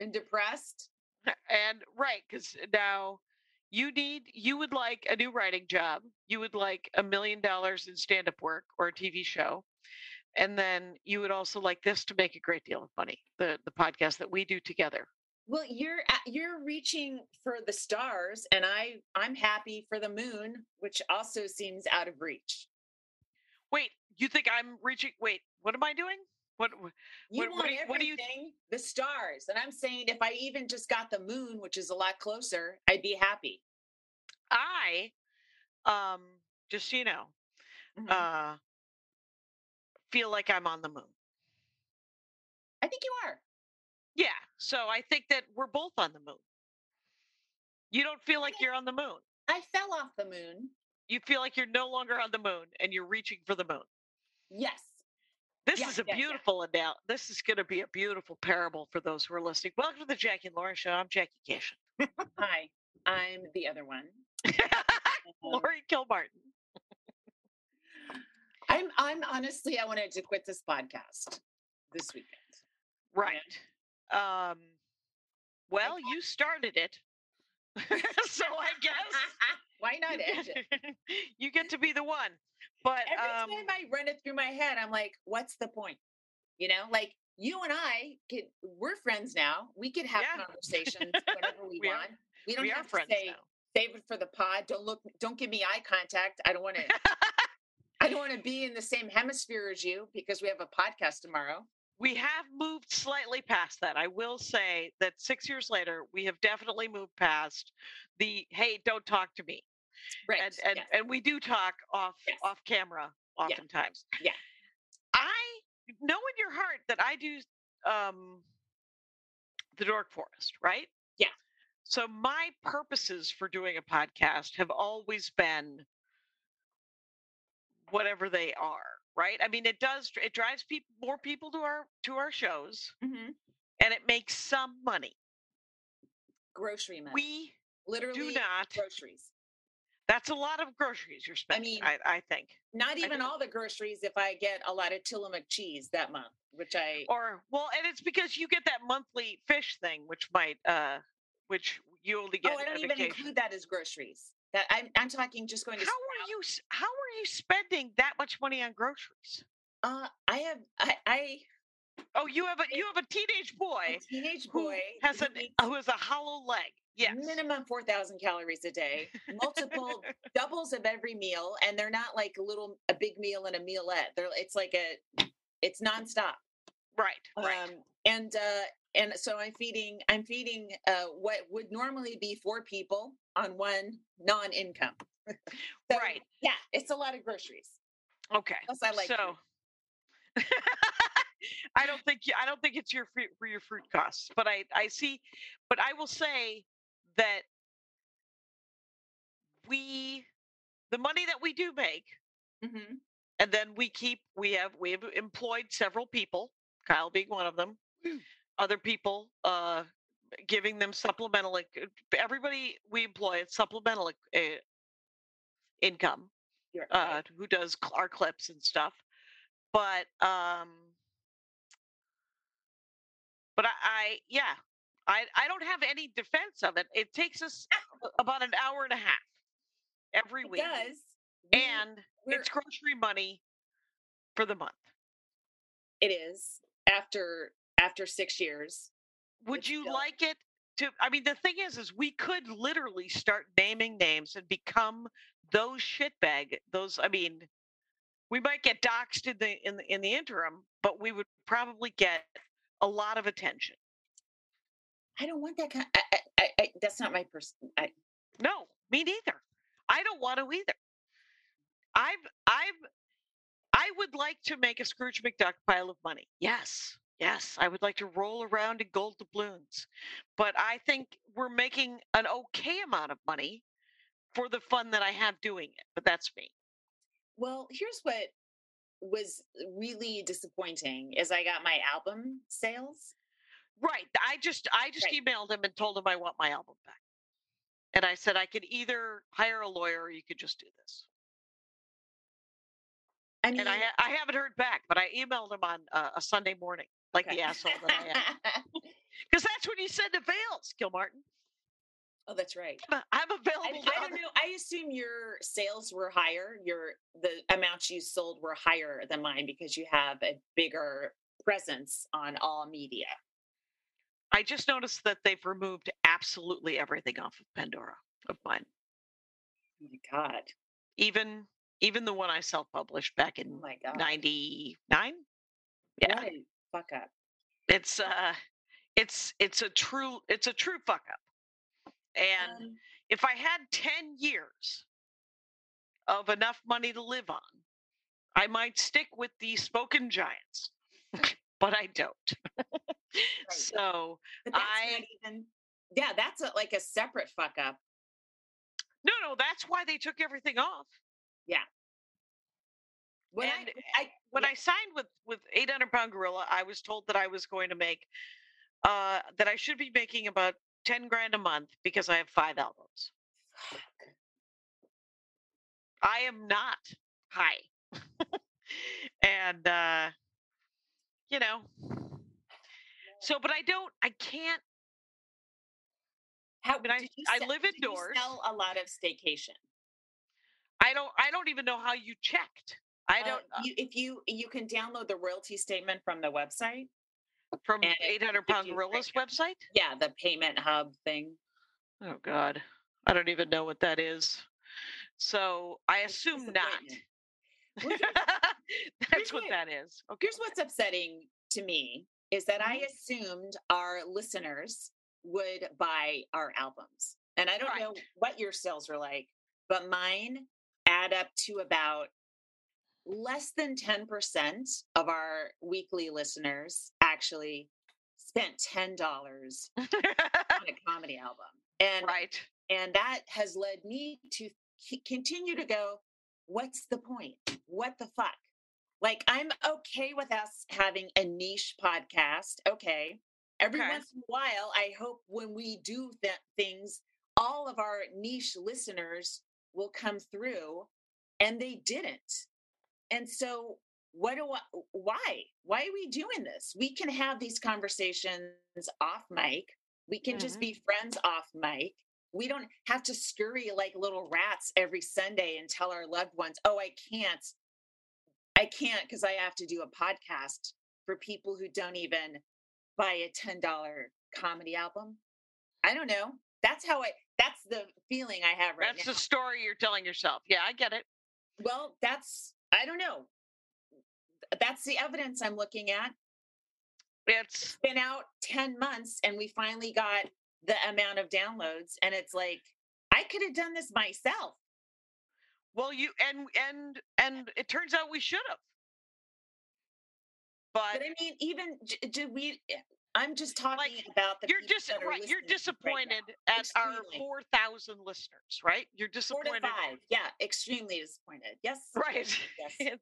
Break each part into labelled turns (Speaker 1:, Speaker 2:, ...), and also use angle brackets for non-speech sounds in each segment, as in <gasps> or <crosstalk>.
Speaker 1: and
Speaker 2: depressed. <laughs>
Speaker 3: And right, because now you need, you would like a new writing job. You would like a million dollars in stand up work or a TV show. And then you would also like this to make a great deal of money, the, the podcast that we do together.
Speaker 2: Well, you're you're reaching for the stars, and I I'm happy for the moon, which also seems out of reach.
Speaker 3: Wait, you think I'm reaching? Wait, what am I doing? What? wh-
Speaker 2: You
Speaker 3: What-
Speaker 2: want
Speaker 3: what do what do you-
Speaker 2: everything, the stars, and I'm saying if I even just got the moon, which is a lot closer, I'd be happy.
Speaker 3: I, um, just so you know,
Speaker 2: Mhm.
Speaker 3: uh, feel like I'm on the moon.
Speaker 2: I think you are.
Speaker 3: Yeah. So I think that we're both on the moon. You don't feel like you're on the moon.
Speaker 2: I fell off the moon.
Speaker 3: You feel like you're no longer on the moon and you're reaching for the moon.
Speaker 2: Yes.
Speaker 3: This
Speaker 2: Yeah,
Speaker 3: is a
Speaker 2: yeah, yeah.
Speaker 3: beautiful anal- This is going to be a beautiful parable for those who are listening. Welcome to the Jackie and Laurie Show. I'm Jackie Kashian.
Speaker 2: Hi, I'm the other one. <laughs> Um,
Speaker 3: Laurie Kilmartin.
Speaker 2: I'm I'm honestly I wanted to quit this podcast this weekend.
Speaker 3: Right. Um. Well, you started it, <laughs> so I guess <laughs>
Speaker 2: Why not end it?
Speaker 3: you get to be the one. But
Speaker 2: Every
Speaker 3: um,
Speaker 2: time I run it through my head, I'm like, what's the point? You know, like you and I could we're friends now. We could have
Speaker 3: Yeah.
Speaker 2: conversations <laughs> whenever we,
Speaker 3: We are-
Speaker 2: want. We don't
Speaker 3: we are
Speaker 2: have to
Speaker 3: friends
Speaker 2: say
Speaker 3: now.
Speaker 2: save it for the pod. Don't look don't give me eye contact. I don't want to <laughs> I don't want to be in the same hemisphere as you because we have a podcast tomorrow.
Speaker 3: we have moved slightly past that. I will say that six years later, we have definitely moved past the hey, don't talk to me.
Speaker 2: Right.
Speaker 3: And and,
Speaker 2: yes.
Speaker 3: and we do talk off
Speaker 2: Yes.
Speaker 3: off camera oftentimes.
Speaker 2: Yeah.
Speaker 3: I know in your heart that I do um the Dork Forest, right?
Speaker 2: Yeah.
Speaker 3: So my purposes for doing a podcast have always been whatever they are, right? I mean, it does it drives people more people to our to our shows
Speaker 2: Mhm.
Speaker 3: and it makes some money.
Speaker 2: grocery money.
Speaker 3: We
Speaker 2: literally
Speaker 3: do not.
Speaker 2: groceries.
Speaker 3: That's a lot of groceries you're spending.
Speaker 2: I mean-
Speaker 3: I, I think.
Speaker 2: Not even all the groceries if I get a lot of Tillamook cheese that month, which I
Speaker 3: Or well, and it's because you get that monthly fish thing, which might, uh, which you only get
Speaker 2: Oh, I don't even
Speaker 3: occasion.
Speaker 2: include that as groceries. That I'm I'm talking just going to.
Speaker 3: How are you? How are you spending that much money on groceries?
Speaker 2: uh I have I, I
Speaker 3: Oh, you have a you have a teenage
Speaker 2: a
Speaker 3: boy
Speaker 2: teenage
Speaker 3: who
Speaker 2: boy
Speaker 3: has
Speaker 2: who
Speaker 3: an
Speaker 2: eats
Speaker 3: who has a hollow leg. Yes.
Speaker 2: minimum four thousand calories a day, multiple <laughs> doubles of every meal, and they're not like a little a big meal and a mealette. They're it's like a it's nonstop.
Speaker 3: Right. Right.
Speaker 2: Um, and uh, and so I'm feeding I'm feeding uh, what would normally be four people on one non-income. <laughs> So,
Speaker 3: Right.
Speaker 2: Yeah, it's a lot of groceries.
Speaker 3: okay.
Speaker 2: Plus, I like
Speaker 3: so. <laughs> I don't think you, I don't think it's your fruit for your fruit costs, but I I see, but I will say that we the money that we do make
Speaker 2: hmm
Speaker 3: and then we keep we have we have employed several people kyle being one of them other people uh giving them supplemental uh, everybody we employ it's supplemental uh, income
Speaker 2: You're
Speaker 3: uh who does our clips and stuff but um but i, I yeah I, I don't have any defense of it. It takes us ah. about an hour and a half every
Speaker 2: It
Speaker 3: week,
Speaker 2: does.
Speaker 3: And
Speaker 2: we're-
Speaker 3: it's grocery money for the month.
Speaker 2: it is after after six years.
Speaker 3: Would you
Speaker 2: still-
Speaker 3: like it to? I mean, the thing is, is we could literally start naming names and become those shitbag. Those, I mean, we might get doxxed in the in the in the interim, but we would probably get a lot of attention.
Speaker 2: I don't want that kind. I, I, I, I, that's not my person. I,
Speaker 3: No, me neither. I don't want to either. I've I've I would like to make a Scrooge McDuck pile of money. Yes. Yes, I would like to roll around in gold doubloons. But I think we're making an okay amount of money for the fun that I have doing it. But that's me.
Speaker 2: well, here's what was really disappointing: is I got my album sales.
Speaker 3: Right. I just I just
Speaker 2: Right.
Speaker 3: emailed him and told him I want my album back. And I said I could either hire a lawyer or you could just do this.
Speaker 2: I mean,
Speaker 3: And I I haven't heard back, but I emailed him on uh, a Sunday morning, like
Speaker 2: okay.
Speaker 3: the asshole that I am, <laughs> because that's when you send the veils, Kilmartin.
Speaker 2: oh, that's right.
Speaker 3: I'm
Speaker 2: I,
Speaker 3: available. to
Speaker 2: I don't know. I assume your sales were higher. Your the amounts you sold were higher than mine because you have a bigger presence on all media.
Speaker 3: I just noticed that they've removed absolutely everything off of Pandora of mine,
Speaker 2: Oh my god.
Speaker 3: even even the one I self-published back
Speaker 2: Oh
Speaker 3: in
Speaker 2: my
Speaker 3: '99. Yeah,
Speaker 2: fuck up.
Speaker 3: it's uh, it's it's a true it's a true fuck up. And
Speaker 2: Um,
Speaker 3: if I had 10 years of enough money to live on, I might stick with the spoken giants, <laughs> but I don't. <laughs> so, I-
Speaker 2: even. Yeah, that's a, like a separate fuck up.
Speaker 3: no, no, that's why they took everything off. Yeah.
Speaker 2: When
Speaker 3: And
Speaker 2: I, I
Speaker 3: When
Speaker 2: yeah.
Speaker 3: I signed with with 800 pound gorilla, I was told that I was going to make uh that I should be making about 10 grand a month because I have five albums. I am not high. <laughs> and uh you know so but I don't I can't
Speaker 2: how
Speaker 3: mean, I-
Speaker 2: did you
Speaker 3: I
Speaker 2: sell-
Speaker 3: live indoors.
Speaker 2: Sell a lot of Stay Kashian.
Speaker 3: I don't I don't even know how you checked. I
Speaker 2: Uh,
Speaker 3: don't uh,
Speaker 2: you, if you you can download the royalty statement from the website.
Speaker 3: from eight
Speaker 2: hundred
Speaker 3: pound gorilla's website.
Speaker 2: Yeah, the payment hub thing.
Speaker 3: Oh God, I don't even know what that is. So I assume not.
Speaker 2: disappointment. Well, here- <laughs>
Speaker 3: That's what that is. Okay.
Speaker 2: Here's what's upsetting to me is that I
Speaker 3: Mhm.
Speaker 2: assumed our listeners would buy our albums. And I don't know what your sales were like, but mine add up to about less than 10% of our weekly listeners actually spent $10 on a <laughs> comedy album. And
Speaker 3: right.
Speaker 2: and that has led me to continue to go what's the point what the fuck like i'm okay with us having a niche podcast okay. Every
Speaker 3: Okay.
Speaker 2: once in a while i hope when we do th- things all of our niche listeners will come through and they didn't. And so what do I, why? Why are we doing this? We can have these conversations off mic. We can just
Speaker 3: Mhm.
Speaker 2: be friends off mic. We don't have to scurry like little rats every sunday and tell our loved ones oh i can't i can't because i have to do a podcast for people who don't even buy a $10 comedy album i don't know that's how i that's the feeling i have right now.
Speaker 3: That's
Speaker 2: now
Speaker 3: the story you're telling yourself. Yeah, I get it.
Speaker 2: well that's i don't know that's the evidence i'm looking at
Speaker 3: It's
Speaker 2: been out 10 months and we finally got the amount of downloads and it's like i could have done this myself
Speaker 3: well, you and and and it turns out we should have. But
Speaker 2: but i mean even do we eh, i'm just talking
Speaker 3: Like,
Speaker 2: about the
Speaker 3: you're
Speaker 2: people
Speaker 3: dis- right. You're
Speaker 2: listening right
Speaker 3: disappointed at our
Speaker 2: Extremely.
Speaker 3: four thousand listeners, right? You're
Speaker 2: four
Speaker 3: disappointed.
Speaker 2: five yeah extremely disappointed yes
Speaker 3: Right. <laughs>
Speaker 2: yes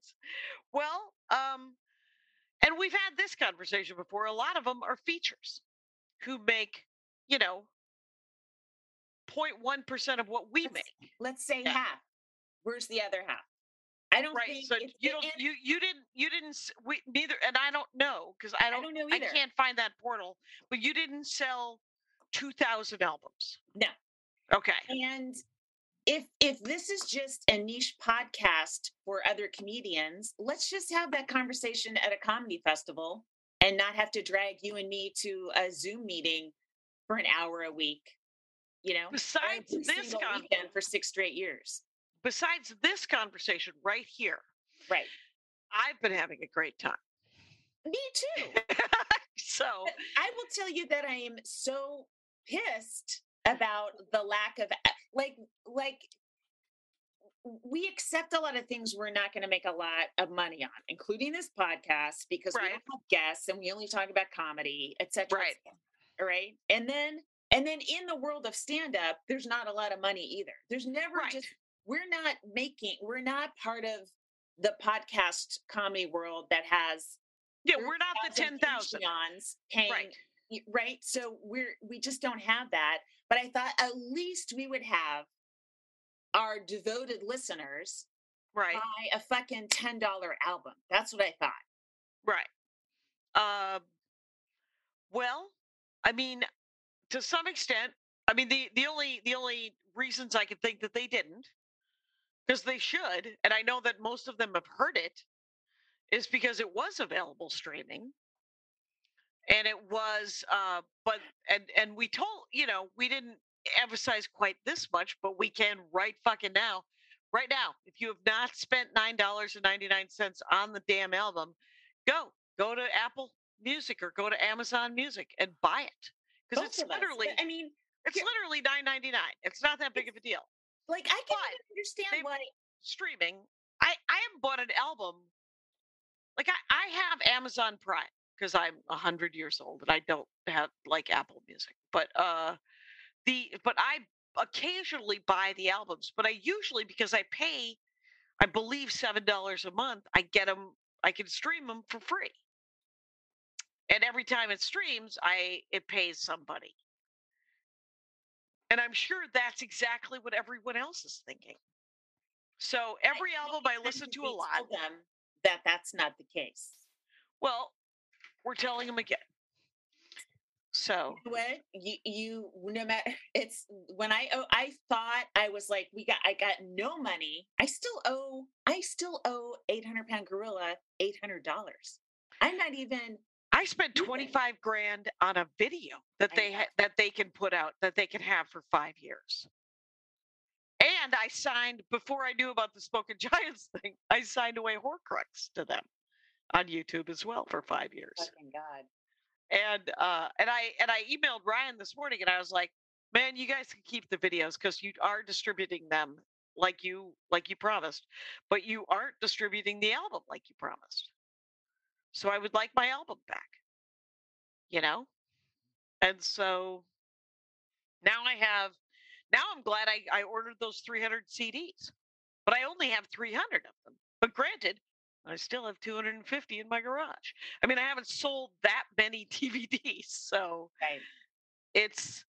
Speaker 3: well, um, and we've had this conversation before. A lot of them are features who make, you know, 0.1 percent of what we
Speaker 2: Let's-
Speaker 3: make.
Speaker 2: let's say
Speaker 3: Yeah.
Speaker 2: half where's the other half i don't
Speaker 3: Right.
Speaker 2: think
Speaker 3: So you don't,
Speaker 2: end-
Speaker 3: you you didn't, you didn't. We neither, and I don't know because I
Speaker 2: i
Speaker 3: don't,
Speaker 2: don't know
Speaker 3: I can't find that portal. But you didn't sell 2,000 albums.
Speaker 2: No.
Speaker 3: Okay.
Speaker 2: And if if this is just a niche podcast for other comedians, let's just have that conversation at a comedy festival and not have to drag you and me to a Zoom meeting for an hour a week. You know,
Speaker 3: Besides this con-
Speaker 2: weekend for six straight years.
Speaker 3: Besides this conversation right here,
Speaker 2: Right.
Speaker 3: I've been having a great time.
Speaker 2: Me too. <laughs>
Speaker 3: so
Speaker 2: I will tell you that I am so pissed about the lack of eh, like like we accept a lot of things we're not going to make a lot of money on, including this podcast because we don't have guests and we only talk about comedy, etc.
Speaker 3: Right.
Speaker 2: All right. And then and then in the world of stand up, there's not a lot of money either. There's never
Speaker 3: Right.
Speaker 2: just we're not making we're not part of the podcast comedy world that has
Speaker 3: yeah, we're not the
Speaker 2: 10,000
Speaker 3: 10,000.
Speaker 2: Patreons paying
Speaker 3: Right.
Speaker 2: right? So we're we just don't have that. But I thought at least we would have our devoted listeners
Speaker 3: Right.
Speaker 2: buy a fucking ten dollar album. That's what I thought.
Speaker 3: Right. Um, well, I mean, to some extent, I mean the the only the only reasons I could think that they didn't, because they should, and I know that most of them have heard it, is because it was available streaming, and it was, uh, but and and we told you know we didn't emphasize quite this much, but we can right fucking now. Right now, if you have not spent nine dollars and ninety nine cents on the damn album, go go to Apple Music or go to Amazon Music and buy it because it's
Speaker 2: of us.
Speaker 3: literally
Speaker 2: I mean,
Speaker 3: it's literally nine ninety nine. It's not that big of a deal.
Speaker 2: Like I can
Speaker 3: But
Speaker 2: understand why.
Speaker 3: Streaming, I I haven't bought an album. Like I I have Amazon Prime because I'm a hundred years old and I don't have like Apple Music, but uh the but I occasionally buy the albums, but I usually because I pay, I believe seven dollars a month, I get them. I can stream them for free. And every time it streams, I it pays somebody. And I'm sure that's exactly what everyone else is thinking. So every
Speaker 2: I
Speaker 3: album I listen to a lot.
Speaker 2: them that that's not the case.
Speaker 3: Well, we're telling them again. So
Speaker 2: You know what you you no matter <laughs> it's when I owe I thought I was like we got I got no money. I still owe I still owe eight hundred pound gorilla eight hundred dollars. I'm not even
Speaker 3: I spent 25 grand on a video that they ha- that they can put out that they can have for 5 years. And I signed before I knew about the Spoken <laughs> Giants thing. I signed away Horcrux to them on YouTube as well for 5 years.
Speaker 2: fucking god.
Speaker 3: And uh and I and I emailed Ryan this morning and I was like, "Man, you guys can keep the videos cuz you are distributing them like you like you promised, but you aren't distributing the album like you promised." So I would like my album back. You know? And so now I have now I'm glad I, I ordered those 300 CDs. But I only have 300 of them. But granted, I still have 250 in my garage. I mean, I haven't sold that many <laughs> DVDs, so
Speaker 2: Right.
Speaker 3: it's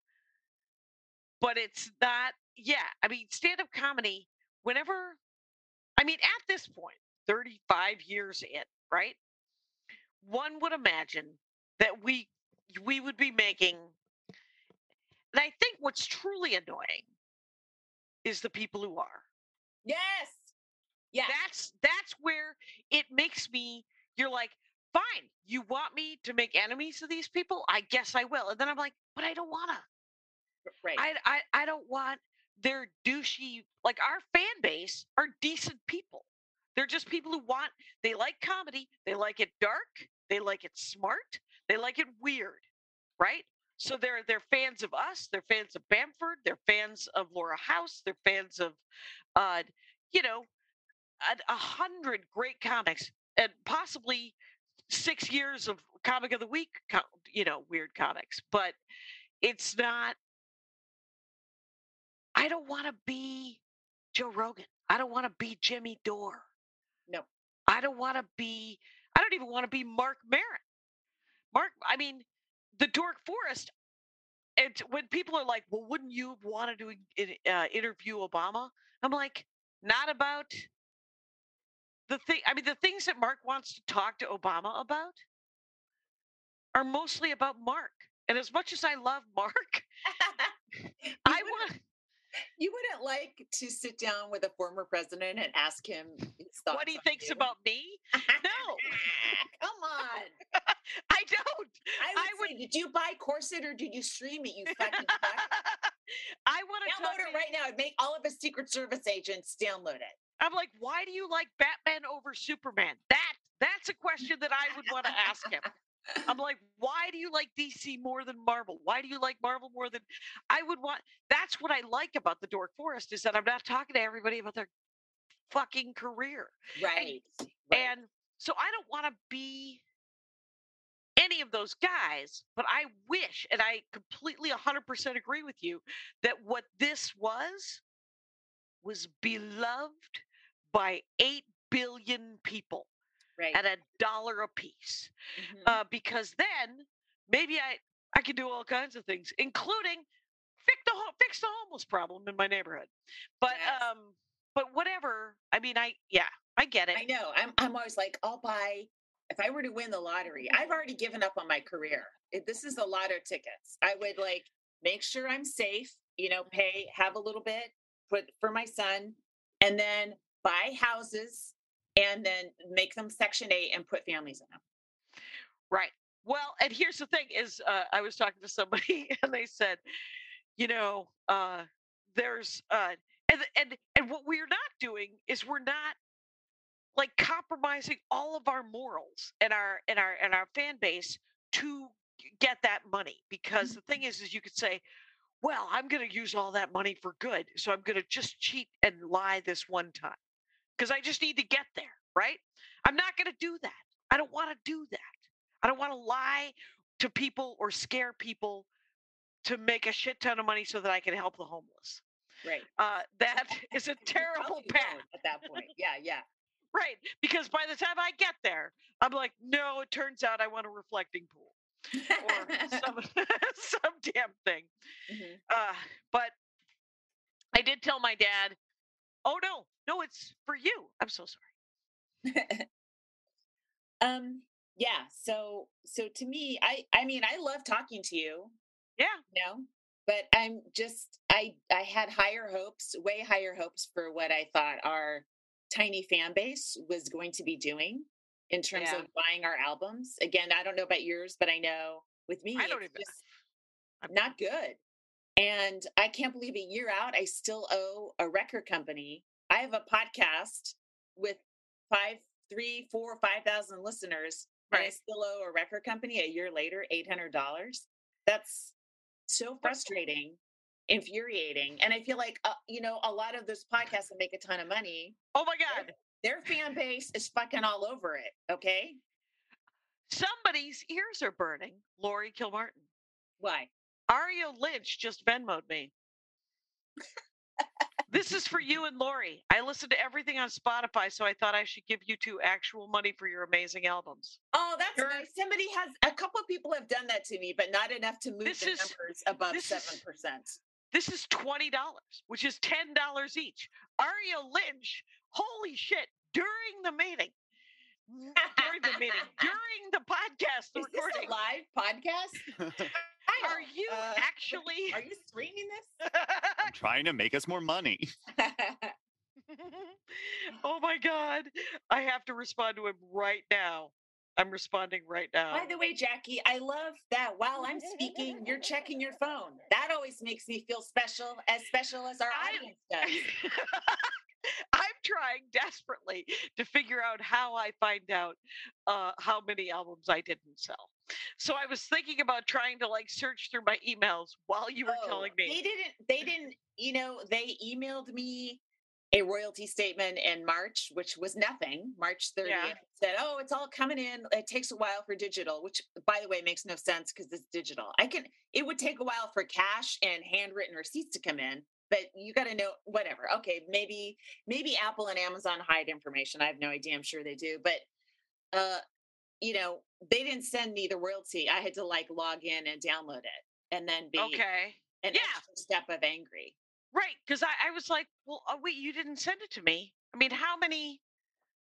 Speaker 3: but it's not yeah i mean stand-up comedy whenever i mean at this point 35 years in right one would imagine that we we would be making and i think what's truly annoying is the people who are
Speaker 2: Yes. Yeah.
Speaker 3: that's that's where it makes me you're like fine you want me to make enemies of these people i guess i will and then i'm like but i don't wanna
Speaker 2: right.
Speaker 3: I, I I don't want their douchey like our fan base are decent people. They're just people who want they like comedy, they like it dark, they like it smart, they like it weird, right? So they're they're fans of us, they're fans of Bamford, they're fans of Laura House, they're fans of uh you know a, a hundred great comics and possibly six years of comic of the week you know weird comics but it's not I don't want to be Joe Rogan. I don't want to be Jimmy Dore.
Speaker 2: No.
Speaker 3: I don't want to be, I don't even want to be Marc Maron. Marc, I mean, the Dork Forest, and when people are like, well, wouldn't you want to uh, interview Obama? I'm like, not about the thing. I mean, the things that Marc wants to talk to Obama about are mostly about Marc. And as much as I love
Speaker 2: Marc, <laughs>
Speaker 3: I want.
Speaker 2: You wouldn't like to sit down with a former president and ask him
Speaker 3: what he thinks
Speaker 2: you?
Speaker 3: about me. No, <laughs>
Speaker 2: Come on. <laughs>
Speaker 3: I don't.
Speaker 2: I would,
Speaker 3: I would-
Speaker 2: say, did you buy Corset or did you stream it? You fucking fuck. <laughs>
Speaker 3: I want to
Speaker 2: download it right now. Make all of his Secret Service agents download it.
Speaker 3: I'm like, why do you like Batman over Superman? That that's a question that I would want to ask him. I'm like, why do you like DC more than Marvel? Why do you like Marvel more than I would want? That's what I like about the Dork Forest is that I'm not talking to everybody about their fucking career.
Speaker 2: Right. right.
Speaker 3: And so I don't want to be any of those guys, but I wish, and I completely 100% agree with you, that what this was was beloved by 8 billion people
Speaker 2: right.
Speaker 3: at a dollar a piece.
Speaker 2: Mhm.
Speaker 3: Uh, because then maybe I, I can do all kinds of things, including fix the ho- fix the homeless problem in my neighborhood. But
Speaker 2: Yes.
Speaker 3: um, but whatever. I mean, I yeah, I get it.
Speaker 2: I know. I'm I'm always like, I'll buy if I were to win the lottery. I've already given up on my career. If this is the lotto tickets, I would like make sure I'm safe, you know, pay, have a little bit, put for my son, and then buy houses and then make them section eight and put families in them.
Speaker 3: Right. Well, and here's the thing: is uh, I was talking to somebody, <laughs> and they said, you know, uh, there's uh, and and and what we're not doing is we're not like compromising all of our morals and our and our and our fan base to get that money because the thing is is you could say well i'm going to use all that money for good so i'm going to just cheat and lie this one time because i just need to get there right i'm not going to do that i don't want to do that i don't want to lie to people or scare people to make a shit ton of money so that i can help the homeless
Speaker 2: Right.
Speaker 3: uh, that <laughs> <laughs> is a terrible <laughs> path
Speaker 2: at that point. Yeah, yeah.
Speaker 3: Right. Because by the time I get there, I'm like, no, it turns out I want a reflecting pool or some, some damn thing.
Speaker 2: Mhm.
Speaker 3: Uh, but I did tell my dad, oh, no, no, it's for you. I'm so sorry. <laughs>
Speaker 2: um yeah so so to me i i mean i love talking to you
Speaker 3: Yeah.
Speaker 2: you know but i'm just i i had higher hopes way higher hopes for what i thought our tiny fan base was going to be doing in terms
Speaker 3: Yeah.
Speaker 2: of buying our albums again i don't know about yours but i know with me
Speaker 3: I don't
Speaker 2: it's
Speaker 3: even-
Speaker 2: not good and i can't believe a year out i still owe a record company i have a podcast with five three four five thousand listeners and I still owe a record company a year later eight hundred dollars. That's so frustrating, infuriating, and I feel like uh, you know a lot of those podcasts that make a ton of money,
Speaker 3: Oh, my God.
Speaker 2: their fan base is fucking all over it. Okay,
Speaker 3: Somebody's ears are burning. Laurie Kilmartin.
Speaker 2: why?
Speaker 3: Ario Lynch just Venmoed me. this is for you and Laurie. I listen to everything on Spotify, so I thought I should give you two actual money for your amazing albums.
Speaker 2: Oh, that's
Speaker 3: Sure.
Speaker 2: nice. Somebody has a couple of people have done that to me, but not enough to move
Speaker 3: This
Speaker 2: the
Speaker 3: is-
Speaker 2: numbers above seven percent.
Speaker 3: This is twenty dollars, which is ten dollars each. Ario Lynch, holy shit! During the meeting, during the meeting, <laughs> during the podcast, the
Speaker 2: Is this
Speaker 3: recording,
Speaker 2: a live podcast? <laughs>
Speaker 3: are you
Speaker 2: Uh,
Speaker 3: actually?
Speaker 2: Are you streaming this? <laughs>
Speaker 4: I'm trying to make us more money. <laughs> <laughs>
Speaker 3: oh my god! I have to respond to him right now. I'm responding right now.
Speaker 2: By the way, Jackie, I love that while I'm speaking, you're checking your phone. That always makes me feel special, as special as our
Speaker 3: I-
Speaker 2: audience does.
Speaker 3: I'm trying desperately to figure out how I find out uh, how many albums I didn't sell. So I was thinking about trying to like search through my emails while you were
Speaker 2: Oh,
Speaker 3: telling me.
Speaker 2: They didn't, they didn't, you know, they emailed me a royalty statement in March, which was nothing. March 30th
Speaker 3: Yeah.
Speaker 2: said, Oh, it's all coming in. It takes a while for digital, which by the way makes no sense because it's digital. I can it would take a while for cash and handwritten receipts to come in, but you gotta know whatever. Okay, maybe maybe Apple and Amazon hide information. I have no idea. I'm sure they do, but uh you know, they didn't send me the royalty. I had to like log in and download it and then be
Speaker 3: Okay.
Speaker 2: an
Speaker 3: Yeah.
Speaker 2: extra step of angry.
Speaker 3: Right. Because I, I was like, well, oh, wait, you didn't send it to me. I mean, how many,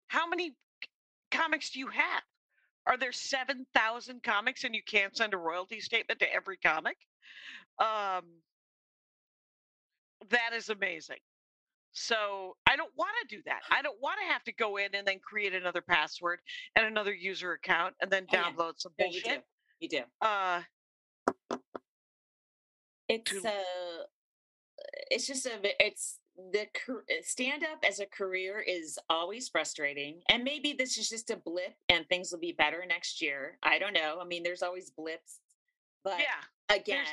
Speaker 3: how many comics do you have? Are there 7,000 comics and you can't send a royalty statement to every comic? Um, that is amazing. So I don't want to do that. I don't want to have to go in and then create another password and another user account and then
Speaker 2: Oh, yeah.
Speaker 3: download some
Speaker 2: No, you do.
Speaker 3: bullshit.
Speaker 2: You do.
Speaker 3: Uh,
Speaker 2: It's
Speaker 3: To-
Speaker 2: uh it's just a it's the stand up as a career is always frustrating and maybe this is just a blip and things will be better next year i don't know i mean there's always blips but
Speaker 3: yeah,
Speaker 2: again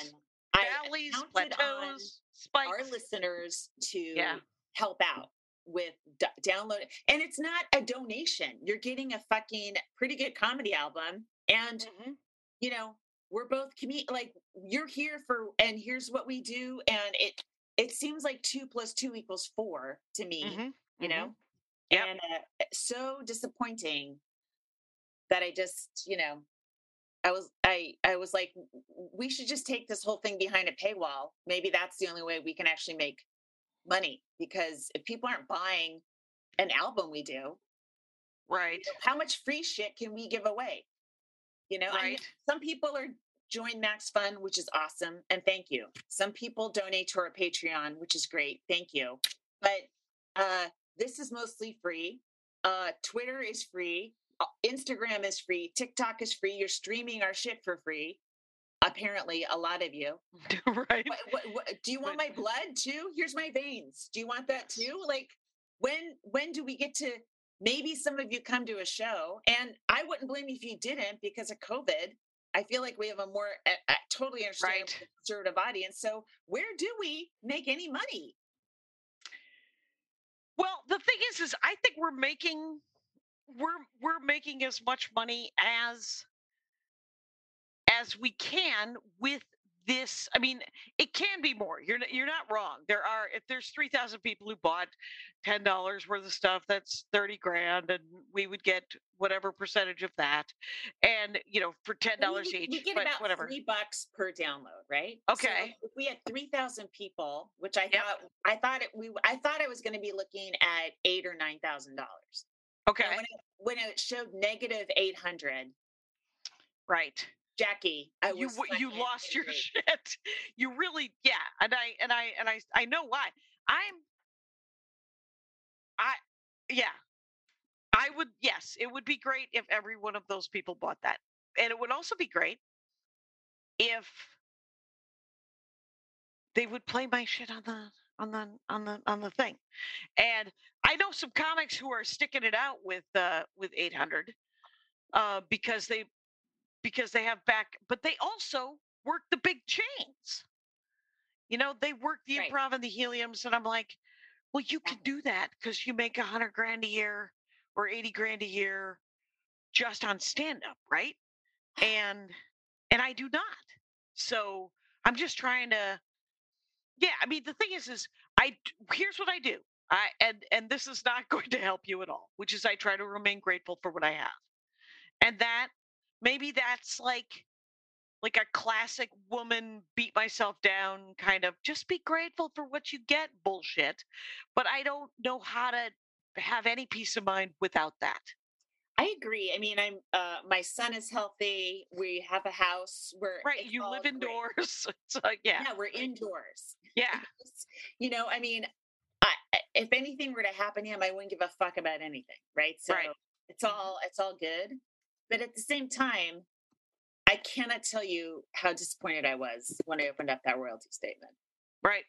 Speaker 3: valleys, plateaus, spikes.
Speaker 2: our listeners to
Speaker 3: Yeah.
Speaker 2: Help out with d- download and it's not a donation you're getting a fucking pretty good comedy album and
Speaker 3: Mhm.
Speaker 2: you know we're both commu- like you're here for and here's what we do and it it seems like two plus two equals four to me
Speaker 3: Mhm,
Speaker 2: you
Speaker 3: mhm.
Speaker 2: know
Speaker 3: Yep.
Speaker 2: and uh, so disappointing that i just you know I was I I was like, "W- w- we should just take this whole thing behind a paywall. Maybe that's the only way we can actually make money. Because if people aren't buying an album we do,
Speaker 3: Right.
Speaker 2: how much free shit can we give away? You know, I know
Speaker 3: Right.
Speaker 2: some people are join MaxFun, which is awesome, and thank you. Some people donate to our Patreon, which is great, thank you. But uh, this is mostly free. Uh, Twitter is free. uh, Instagram is free. TikTok is free. You're streaming our shit for free. Apparently, a lot of you. <laughs>
Speaker 3: right.
Speaker 2: What, what, what, do you want my <laughs> blood too? Here's my veins. Do you want that too? Like, when when do we get to? Maybe some of you come to a show, and I wouldn't blame you if you didn't because of COVID. I feel like we have a more a, a totally understandable
Speaker 3: Right.
Speaker 2: conservative audience. So where do we make any money?
Speaker 3: Well, the thing is, is I think we're making we're we're making as much money as as we can with this. I mean, it can be more. You're you're not wrong. There are if there's three thousand people who bought ten dollars worth of stuff, that's thirty grand, and we would get whatever percentage of that. And you know, for ten
Speaker 2: Well, we
Speaker 3: dollars each,
Speaker 2: We get
Speaker 3: but
Speaker 2: about
Speaker 3: whatever.
Speaker 2: three bucks per download, right? So
Speaker 3: Okay.
Speaker 2: if we had three thousand people, which I
Speaker 3: Yep.
Speaker 2: thought I thought it we I thought I was going to be looking at eight or nine thousand dollars.
Speaker 3: Okay,
Speaker 2: When it, when it showed negative eight hundred,
Speaker 3: right.
Speaker 2: Jackie, I
Speaker 3: you you lost your <laughs> shit. You really, yeah. And I and I and I I know why. I'm. I yeah. I would yes. It would be great if every one of those people bought that, and it would also be great if they would play my shit on the on the on the on the thing. And I know some comics who are sticking it out with uh with 800 uh because they because they have back but they also work the big chains. You know, they work the
Speaker 2: Right.
Speaker 3: improv and the heliums and I'm like, well you can do that cuz you make a 100 grand a year or 80 grand a year just on stand up, right? And and I do not. So I'm just trying to yeah, I mean the thing is is I, here's what I do. I and and this is not <laughs> going to help you at all, which is I try to remain grateful for what I have. And that maybe that's like like a classic woman beat myself down kind of just be grateful for what you get bullshit. But I don't know how to have any peace of mind without that.
Speaker 2: I agree. I mean, I'm uh my son is healthy. We have a house. We're
Speaker 3: Right. You live indoors. <laughs> So yeah.
Speaker 2: Yeah, we're indoors. <laughs>
Speaker 3: Yeah.
Speaker 2: You know, I mean, I, I- if anything were to happen to him, I wouldn't give a fuck about anything, right? So
Speaker 3: Right.
Speaker 2: it's all it's all good. But at the same time, I cannot tell you how disappointed I was when I opened up that royalty statement.
Speaker 3: Right.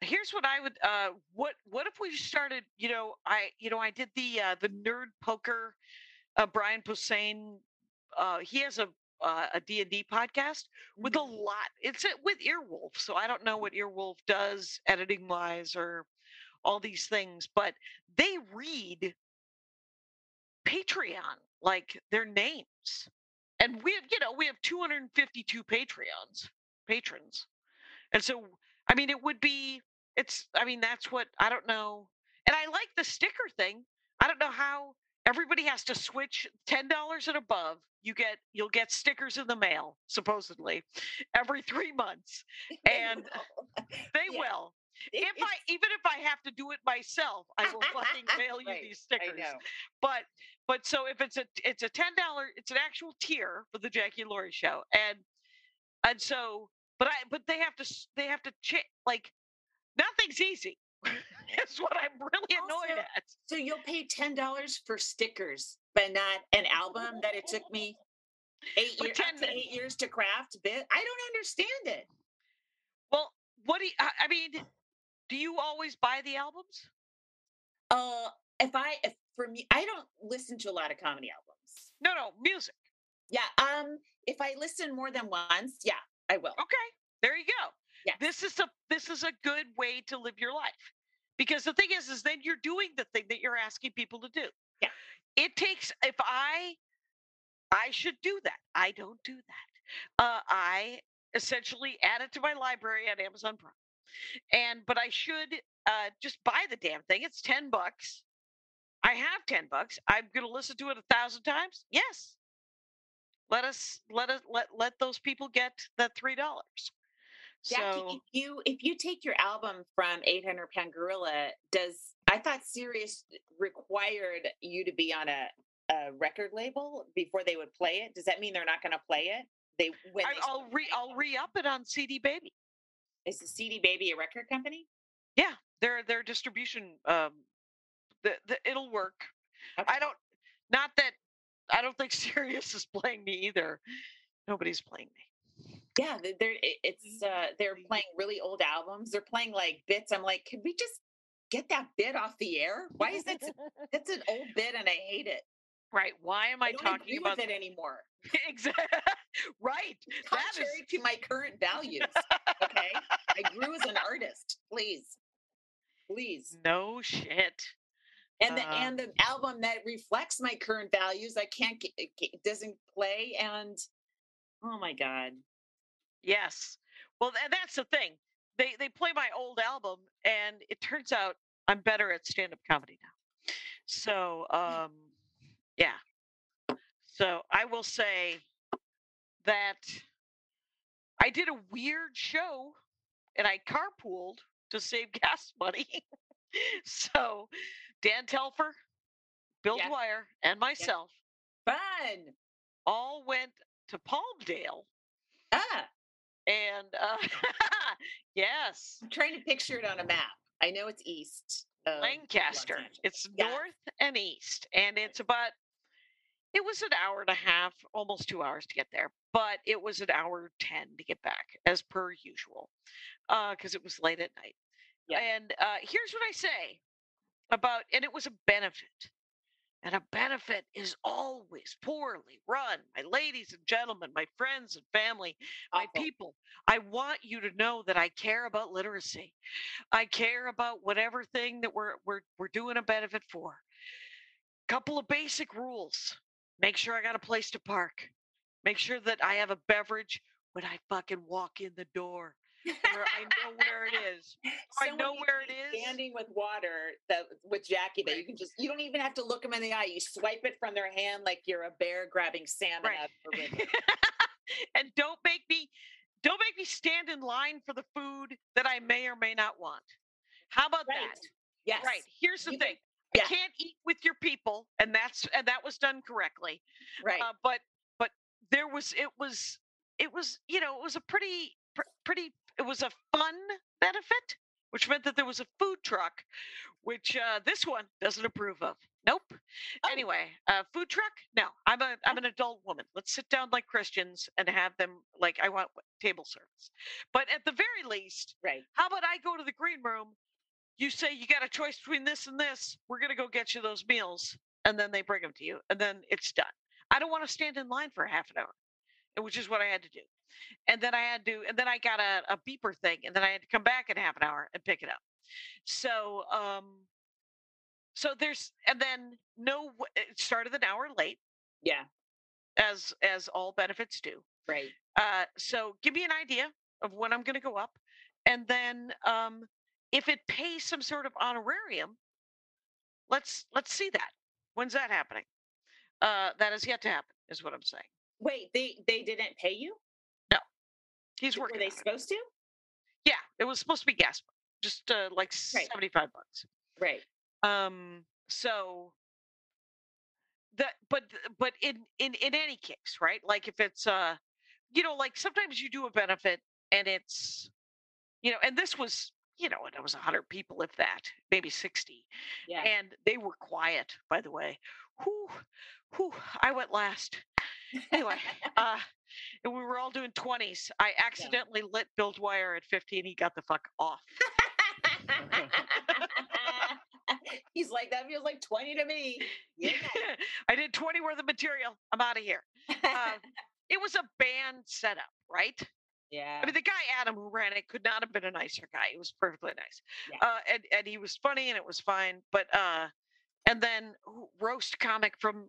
Speaker 3: Here's what I would uh what what if we started, you know, I you know, I did the uh the nerd poker uh Brian Posehn uh he has a uh, a D&D podcast with a
Speaker 2: Mhm.
Speaker 3: lot. It's with Earwolf, so I don't know what Earwolf does editing wise or all these things, but they read Patreon like their names. And we have, you know, we have 252 Patreons, patrons. And so, I mean, it would be, it's, I mean, that's what, I don't know. And I like the sticker thing. I don't know how everybody has to switch $10 and above. You get, you'll get stickers in the mail, supposedly, every three months. <laughs> And they <laughs>
Speaker 2: Yeah.
Speaker 3: will. If I, even if I have to do it myself, I will <laughs> fucking mail you
Speaker 2: Right,
Speaker 3: these stickers but but so if it's a it's a ten dollar it's an actual tier for the Jackie Laurie show and and so but I but they have to they have to check like nothing's easy. <laughs> That's what I'm really annoyed
Speaker 2: Also,
Speaker 3: at.
Speaker 2: So you'll pay ten dollars for stickers, but not an album that it took me eight years
Speaker 3: 10
Speaker 2: to eight years to craft. Bit I don't understand it.
Speaker 3: Well, what do you, I mean? Do you always buy the albums?
Speaker 2: Uh, if I if for me, I don't listen to a lot of comedy albums.
Speaker 3: No, no, music.
Speaker 2: Yeah. Um, if I listen more than once, yeah, I will.
Speaker 3: Okay, there you go.
Speaker 2: Yeah.
Speaker 3: This is a this is a good way to live your life. Because the thing is, is then you're doing the thing that you're asking people to do.
Speaker 2: Yeah.
Speaker 3: It takes if I I should do that. I don't do that. Uh I essentially add it to my library at Amazon Prime. And but I should uh just buy the damn thing. It's 10 bucks. I have 10 bucks. I'm gonna listen to it a thousand times. Yes. let us let us let let those people get that three dollars.
Speaker 2: Jackie,
Speaker 3: So
Speaker 2: if you if you take your album from 800 Pound Gorilla, does I thought Sirius required you to be on a, a record label before they would play it? Does that mean they're not going to play it? They when
Speaker 3: I,
Speaker 2: they
Speaker 3: I'll re I'll re up it on CD Baby.
Speaker 2: Is the CD Baby a record company?
Speaker 3: Yeah, their their distribution um, the, the it'll work.
Speaker 2: Okay.
Speaker 3: I don't not that I don't think <laughs> Sirius is playing me either. Nobody's playing me.
Speaker 2: Yeah, they- they're it's uh they're playing really old albums. They're playing like bits. I'm like, could we just get that bit off the air? Why is that? <laughs> That's an old bit, and I hate it.
Speaker 3: Right? Why am
Speaker 2: I
Speaker 3: I, talking about
Speaker 2: it anymore. <laughs>
Speaker 3: exactly? right. That is
Speaker 2: Contrary to my current values. Okay, I grew as an artist. Please, please.
Speaker 3: no shit.
Speaker 2: and the
Speaker 3: Uh,
Speaker 2: and the album that reflects my current values i can't get it doesn't play and oh my god
Speaker 3: Yes. Well, that's the thing. They they play my old album, and it turns out I'm better at stand up comedy now. So, um, yeah. So I will say that I did a weird show, and I carpooled to save <laughs> gas money. so Dan Telfer, Bill
Speaker 2: Yeah.
Speaker 3: Dwyer, and myself
Speaker 2: fun
Speaker 3: all went to Palmdale,
Speaker 2: ah
Speaker 3: and uh, <laughs> yes.
Speaker 2: i'm trying to picture it on a map i know it's east
Speaker 3: Lancaster. It's
Speaker 2: Yeah.
Speaker 3: north and east, and it's about. It was an hour and a half, almost two hours to get there, but it was an hour ten to get back, as per usual, because it was late at night.
Speaker 2: Yeah.
Speaker 3: And uh, here's what I say about, and it was a benefit, and a benefit is always poorly run. My ladies and gentlemen, my friends and family, my people, I want you to know that I care about literacy. I care about whatever thing that we're we're we're doing a benefit for. Couple of basic rules. Make sure I got a place to park. Make sure that I have a beverage when I fucking walk in the door. Where I know where it <laughs> is. I
Speaker 2: Someone
Speaker 3: know where it is.
Speaker 2: Standing with water that with Jackie that you can just you don't even have to look them in the eye. You swipe it from their hand like you're a bear grabbing salmon
Speaker 3: Right.
Speaker 2: out of a river. <laughs>
Speaker 3: and don't make me don't make me stand in line for the food that I may or may not want. How about
Speaker 2: Right.
Speaker 3: that?
Speaker 2: Yes.
Speaker 3: Right. Here's the
Speaker 2: You can-
Speaker 3: thing.
Speaker 2: yeah.
Speaker 3: Can't eat with your people, and that's and that was done correctly.
Speaker 2: Right.
Speaker 3: Uh, but but there was it was it was you know it was a pretty pr- pretty it was a fun benefit, which meant that there was a food truck, which uh, this one doesn't approve of. Nope.
Speaker 2: Oh.
Speaker 3: Anyway, uh, food truck? No, I'm a I'm an adult woman. Let's sit down like Christians and have them like I want table service. But at the very least,
Speaker 2: right.
Speaker 3: how about I go to the green room? You say you got a choice between this and this. We're going to go get you those meals. And then they bring them to you. And then it's done. I don't want to stand in line for half an hour, uh, which is what I had to do. And then I had to, and then I got a, a beeper thing. And then I had to come back in half an hour and pick it up. So, um, so there's, and then no, it started an hour late,
Speaker 2: Yeah.
Speaker 3: as as all benefits do.
Speaker 2: Right.
Speaker 3: Uh, so give me an idea of when I'm going to go up, and then um, if it pays some sort of honorarium, let's let's see that. When's that happening? Uh, that is yet to happen, is what I'm saying.
Speaker 2: Wait, they they didn't pay you?
Speaker 3: No, he's
Speaker 2: Were
Speaker 3: working.
Speaker 2: they
Speaker 3: on it.
Speaker 2: supposed to?
Speaker 3: Yeah, it was supposed to be gas, just uh, like
Speaker 2: Right.
Speaker 3: seventy-five bucks.
Speaker 2: Right.
Speaker 3: Um, so that, but but in in in any case, right? Like if it's uh, you know, like sometimes you do a benefit and it's, you know, and this was, you know, and it was a hundred people, if that, maybe sixty,
Speaker 2: Yeah.
Speaker 3: and they were quiet, by the way. Whew, whew, I went last. Anyway, <laughs> uh, and we were all doing twenties. I accidentally lit Bill Dwyer at fifty, and he got the fuck off. <laughs>
Speaker 2: He's like, that feels like 20 to me. Yeah. <laughs>
Speaker 3: I did 20 worth of material. I'm out of here. Uh, it was a band setup, right?
Speaker 2: Yeah.
Speaker 3: I mean, the guy Adam who ran it could not have been a nicer guy. He was perfectly nice,
Speaker 2: Yeah.
Speaker 3: uh, and and he was funny and it was fine. But uh, and then roast comic from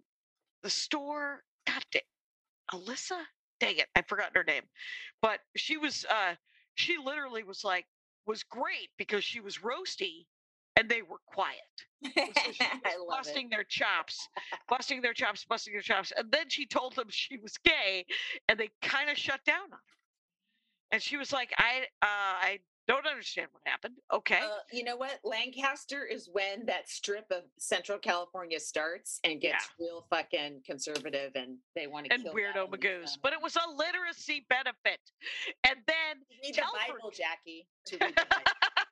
Speaker 3: the store. God, da- Alyssa. Dang it, I've forgotten her name. But she was. Uh, she literally was like was great because she was roasty, and they were quiet. <laughs> So she was
Speaker 2: I love it.
Speaker 3: busting their chops, busting their chops, busting their chops. And then she told them she was gay, and they kind of shut down on her. And she was like, "I, uh, I don't understand what happened." Okay,
Speaker 2: Uh, you know what? Lancaster is when that strip of Central California starts and gets real fucking conservative, and they want to
Speaker 3: and
Speaker 2: kill
Speaker 3: weirdo magoos. But it was a literacy benefit. And then
Speaker 2: read
Speaker 3: tell
Speaker 2: the Bible, Jackie. To read the Bible. <laughs>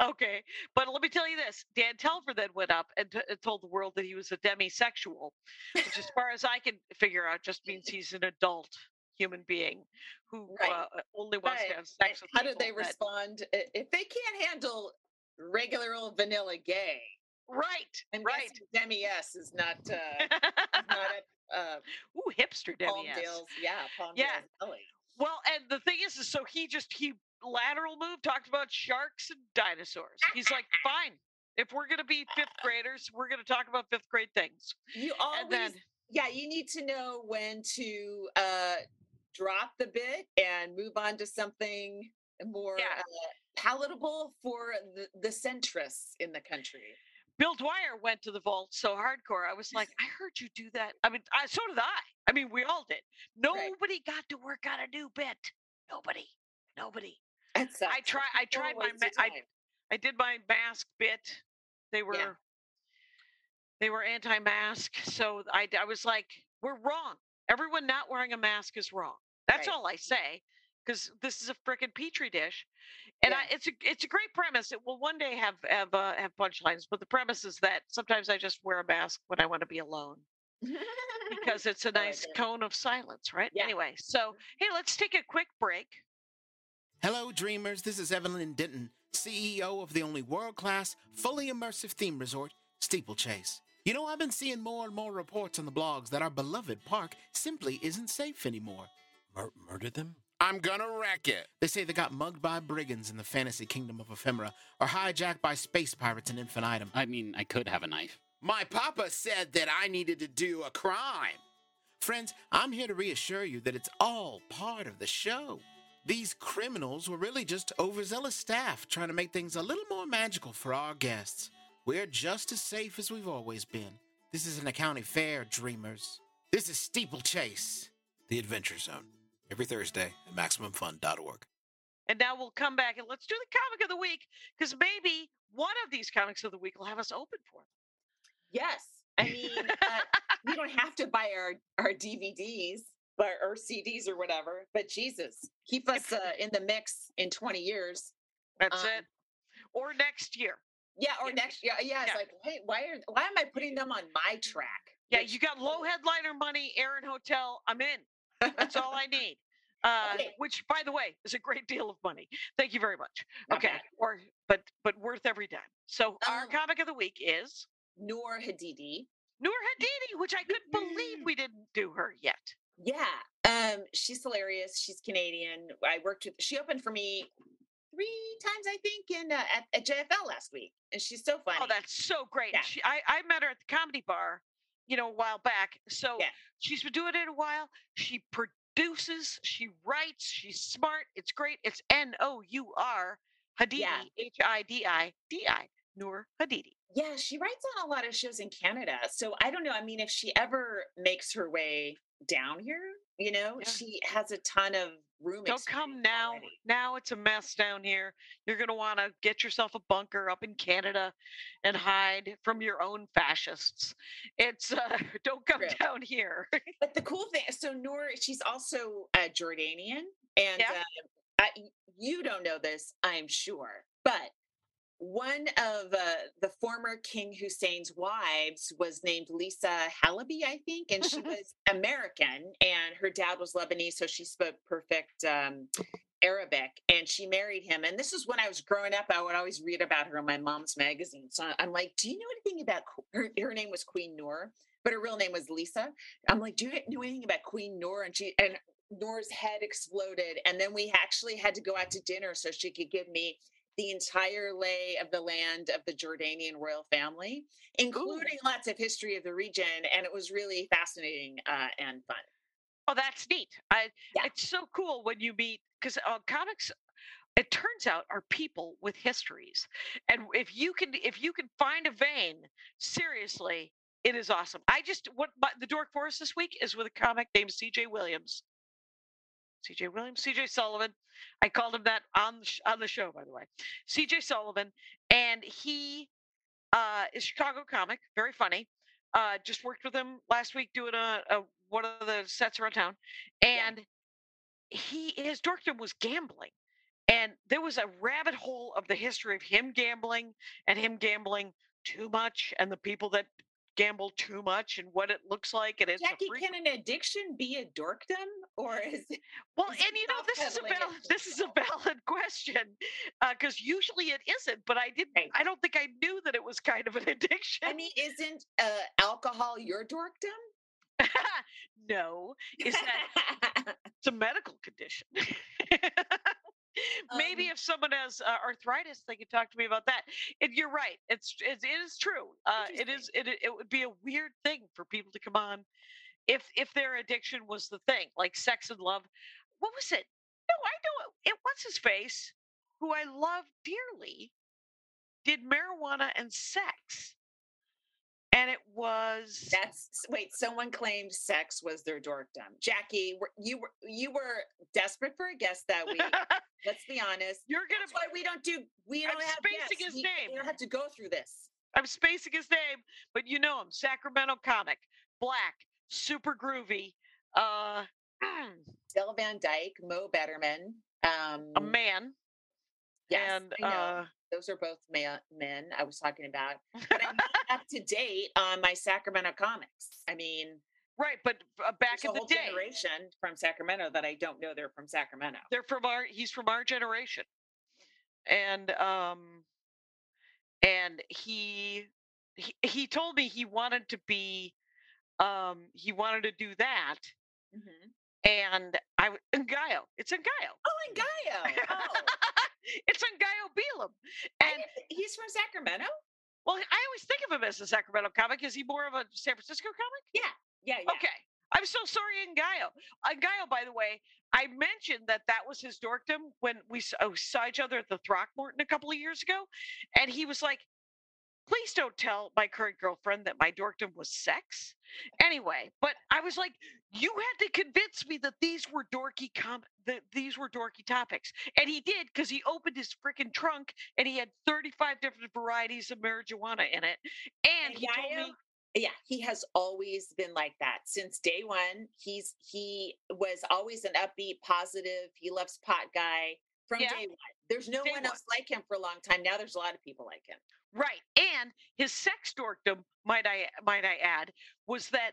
Speaker 3: okay, but let me tell you this: Dan Telfer then went up and, t- and told the world that he was a demisexual, which, as far as I can figure out, just means <laughs> he's an adult human being who
Speaker 2: Right.
Speaker 3: uh, only wants
Speaker 2: Right.
Speaker 3: to have sex with
Speaker 2: how did they
Speaker 3: that-
Speaker 2: respond if they can't handle regular old vanilla gay?
Speaker 3: Right,
Speaker 2: I'm
Speaker 3: right.
Speaker 2: Demi S is not uh, is not <laughs> at uh,
Speaker 3: Ooh, hipster Demi S.
Speaker 2: Yeah, Palmdale's
Speaker 3: Yeah. Well, and the thing is, is so he just he lateral move talked about sharks and dinosaurs. He's like, fine. If we're gonna be fifth <laughs> graders, we're gonna talk about fifth grade things.
Speaker 2: You always,
Speaker 3: then
Speaker 2: yeah, you need to know when to uh, drop the bit and move on to something more
Speaker 3: Yeah.
Speaker 2: uh, palatable for the, the centrists in the country.
Speaker 3: Bill Dwyer went to the vault so hardcore. I was like, <laughs> I heard you do that. I mean, I, so did I. I mean, we all did. Nobody got to work on a new bit. Nobody. Nobody. I try. I tried my. I. I did my mask bit. They were they were anti-mask, so I I was like, we're wrong. Everyone not wearing a mask is wrong. That's
Speaker 2: Right.
Speaker 3: all I say, because this is a freaking petri dish, and
Speaker 2: Yeah.
Speaker 3: I, it's a it's a great premise. It will one day have have uh, have punchlines, but the premise is that sometimes I just wear a mask when I want to be alone because <laughs> it's a
Speaker 2: I like
Speaker 3: nice
Speaker 2: it.
Speaker 3: cone of silence, right?
Speaker 2: Yeah.
Speaker 3: Anyway, so hey, let's take a quick break.
Speaker 5: Hello, dreamers. This is Evelyn Denton, CEO of the only world class, fully immersive theme resort, Steeplechase. You know, I've been seeing more and more reports on the blogs that our beloved park simply isn't safe anymore.
Speaker 6: Mur- murdered them?
Speaker 7: I'm gonna wreck it.
Speaker 5: They say they got mugged by brigands in the fantasy kingdom of ephemera, or hijacked by space pirates in infinitum.
Speaker 6: I mean, I could have a knife.
Speaker 7: My papa said that I needed to do a crime.
Speaker 5: Friends, I'm here to reassure you that it's all part of the show. These criminals were really just overzealous staff trying to make things a little more magical for our guests. We're just as safe as we've always been. This isn't a county fair, dreamers. This is Steeplechase.
Speaker 6: The Adventure Zone. Every Thursday at MaximumFun.org.
Speaker 3: And now we'll come back and let's do the comic of the week because maybe one of these comics of the week will have us open for them.
Speaker 2: Yes. I mean, uh, we don't have to buy our, our DVDs but, or CDs or whatever, but Jesus, keep us uh, in the mix in 20 years.
Speaker 3: That's
Speaker 2: Um,
Speaker 3: it. Or next year.
Speaker 2: Yeah, or
Speaker 3: Yeah.
Speaker 2: next year. Yeah, it's
Speaker 3: Yeah.
Speaker 2: like, hey, why are why am I putting them on my track?
Speaker 3: Yeah,
Speaker 2: Which-
Speaker 3: you got low headliner money, Aaron Hotel. I'm in. That's all I need. Uh,
Speaker 2: Okay.
Speaker 3: Which, by the way, is a great deal of money. Thank you very much.
Speaker 2: Not
Speaker 3: okay,
Speaker 2: bad.
Speaker 3: or but but worth every dime. So our
Speaker 2: Um,
Speaker 3: comic of the week is
Speaker 2: Nour Hadidi.
Speaker 3: Nour Hadidi, which I couldn't believe we didn't do her yet.
Speaker 2: Yeah. Um, she's hilarious. She's Canadian. I worked with she opened for me three times, I think, in uh, at, at JFL last week. And she's so funny.
Speaker 3: Oh, that's so great.
Speaker 2: Yeah.
Speaker 3: She, I, I met her at the comedy bar, you know, a while back. So
Speaker 2: Yeah.
Speaker 3: she's been doing it a while. She produces, she writes, she's smart. It's great. It's N O U R Hadidi, H I D I D I, Nour Hadidi.
Speaker 2: Yeah, she writes on a lot of shows in Canada. So I don't know. I mean, if she ever makes her way down here, you know,
Speaker 3: Yeah.
Speaker 2: she has a ton of room.
Speaker 3: Don't come now.
Speaker 2: already.
Speaker 3: Now it's a mess down here. You're going to want to get yourself a bunker up in Canada and hide from your own fascists. It's uh, <laughs> don't come
Speaker 2: True.
Speaker 3: down here. <laughs>
Speaker 2: But the cool thing, so Nour, she's also a Jordanian, and
Speaker 3: Yeah.
Speaker 2: uh, I, you don't know this, I'm sure, but one of uh, the former King Hussein's wives was named Lisa Halaby, I think, and she <laughs> was American, and her dad was Lebanese, so she spoke perfect um, Arabic, and she married him. And this is when I was growing up. I would always read about her in my mom's magazine. So I'm like, "Do you know anything about her?" Her name was Queen Noor, but her real name was Lisa. I'm like, "Do you know anything about Queen Noor?" And she and Nour's head exploded, and then we actually had to go out to dinner so she could give me the entire lay of the land of the Jordanian royal family, including lots of history of the region, and it was really fascinating uh, and fun.
Speaker 3: Oh, that's neat. I
Speaker 2: Yeah.
Speaker 3: it's so cool when you meet because uh, comics it turns out are people with histories and if you can if you can find a vein seriously it is awesome i just what my, the dork forest this week is with a comic named cj williams cj williams cj sullivan. I called him that on the, sh- on the show by the way. Cj sullivan and he uh is chicago comic very funny. Uh just worked with him last week doing a, a one of the sets around town and he his dorkdom was gambling and there was a rabbit hole of the history of him gambling and him gambling too much and the people that gamble too much and what it looks like and it's
Speaker 2: Jackie,
Speaker 3: freak-
Speaker 2: can an addiction be a dorkdom, or is it?
Speaker 3: well
Speaker 2: is
Speaker 3: and you know this is a valid this is a valid <laughs> question because usually it isn't but i didn't
Speaker 2: Right.
Speaker 3: i don't think i knew that it was kind of an <laughs> addiction
Speaker 2: I mean, isn't uh, alcohol your dorkdom? <laughs>
Speaker 3: no is that it's a medical condition maybe
Speaker 2: Um,
Speaker 3: if someone has uh, arthritis they could talk to me about that. And you're right it's it, it is true uh, it is it, it would be a weird thing for people to come on if if their addiction was the thing like sex and love. What was it? No i know it, it what's his face who i love dearly did marijuana and sex and it was
Speaker 2: That's wait. Someone claimed sex was their dorkdom. Jackie, you were you were desperate for a guest that week. <laughs> Let's be honest.
Speaker 3: you're gonna
Speaker 2: That's why we don't do. We
Speaker 3: I'm
Speaker 2: don't have
Speaker 3: spacing
Speaker 2: guests.
Speaker 3: his
Speaker 2: we,
Speaker 3: name.
Speaker 2: We don't have to go through this.
Speaker 3: I'm spacing his name, but you know him. Sacramento comic, black, super groovy, uh, <clears throat>
Speaker 2: Del Van Dyke, Mo Betterman. Um,
Speaker 3: a man,
Speaker 2: yes,
Speaker 3: and uh,
Speaker 2: those are both ma- men I was talking about. But I'm not up to date on my Sacramento comics. I mean,
Speaker 3: right, but uh, back in
Speaker 2: a
Speaker 3: the
Speaker 2: whole
Speaker 3: day,
Speaker 2: generation from Sacramento that I don't know they're from Sacramento.
Speaker 3: they're from our. He's from our generation, and um, and he he he told me he wanted to be, um, he wanted to do that,
Speaker 2: Mhm.
Speaker 3: and I Ngaio. It's Ngaio.
Speaker 2: Oh, and Gaio. Oh,
Speaker 3: it's Ngaio Bealum,
Speaker 2: I
Speaker 3: and
Speaker 2: he's from Sacramento.
Speaker 3: Well, I always think of him as a Sacramento comic. Is he more of a San Francisco comic?
Speaker 2: Yeah, yeah, yeah.
Speaker 3: Okay. I'm so sorry, Ngaio. Ngaio, uh, by the way, I mentioned that that was his dorkdom when we oh, saw each other at the Throckmorton a couple of years ago. And he was like, please don't tell my current girlfriend that my dorkdom was sex. Anyway, but I was like, you had to convince me that these were dorky com that these were dorky topics. And he did because he opened his freaking trunk and he had 35 different varieties of marijuana in it. And
Speaker 2: And
Speaker 3: he told me
Speaker 2: yeah he has always been like that since day one he's he was always an upbeat positive he loves pot guy from
Speaker 3: Yeah.
Speaker 2: day one there's no one else like him for a long time now there's a lot of people like him
Speaker 3: Right. And his sex dorkdom, might I might I add, was that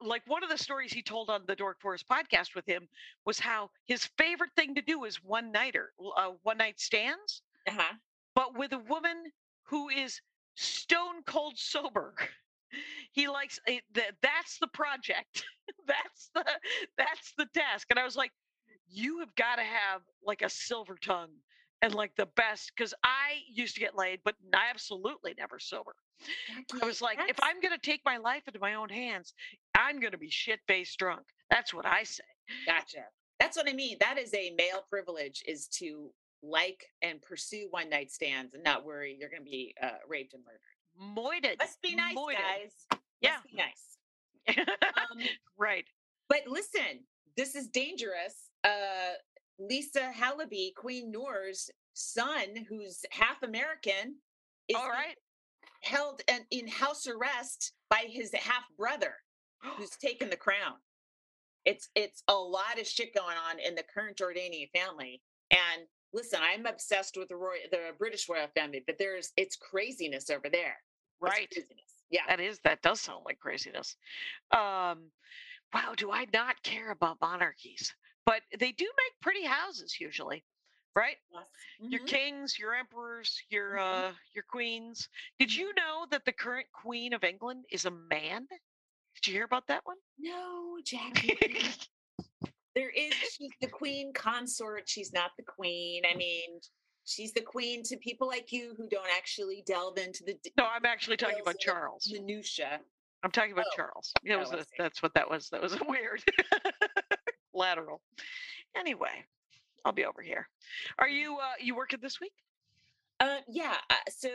Speaker 3: like one of the stories he told on the Dork Forest podcast with him was how his favorite thing to do is one nighter, uh, one night stands,
Speaker 2: uh-huh
Speaker 3: but with a woman who is stone cold sober. He likes it, that. That's the project. <laughs> that's the that's the task. And I was like, you have got to have like a silver tongue and like the best because I used to get laid, but n- absolutely never sober. I was like, if I'm going to take my life into my own hands, I'm going to be shit faced drunk. That's what I say.
Speaker 2: gotcha that's what i mean that is a male privilege is to like and pursue one night stands and not worry you're going to be uh, raped and murdered
Speaker 3: Moited.
Speaker 2: must be nice
Speaker 3: moited.
Speaker 2: guys
Speaker 3: Yeah.
Speaker 2: must be nice <laughs> um,
Speaker 3: right.
Speaker 2: But listen, this is dangerous. Uh, Lisa Halaby, Queen Noor's son, who's half American, is
Speaker 3: All right.
Speaker 2: held in, in house arrest by his half brother, who's <gasps> taken the crown. It's it's a lot of shit going on in the current Jordanian family. And listen, I'm obsessed with the royal, the British royal family, but there's it's craziness over there.
Speaker 3: Right.
Speaker 2: Yeah.
Speaker 3: That is that does sound like craziness. Um, wow, do I not care about monarchies? But they do make pretty houses usually, right? Your
Speaker 2: Mhm.
Speaker 3: kings, your emperors, your
Speaker 2: Mhm.
Speaker 3: uh, your queens. Did you know that the current queen of England is a man? Did you hear about that one?
Speaker 2: No, <laughs> Jackie. there is she's the queen consort she's not the queen i mean she's the queen to people like you who don't actually delve into the
Speaker 3: no, I'm actually talking about Charles.
Speaker 2: minutia
Speaker 3: I'm talking about
Speaker 2: Oh.
Speaker 3: Charles. It was
Speaker 2: Oh, I
Speaker 3: a, that's what that was. That was a <laughs> weird lateral. Anyway, I'll be over here. Are you uh you working this week?
Speaker 2: Uh, yeah. uh, So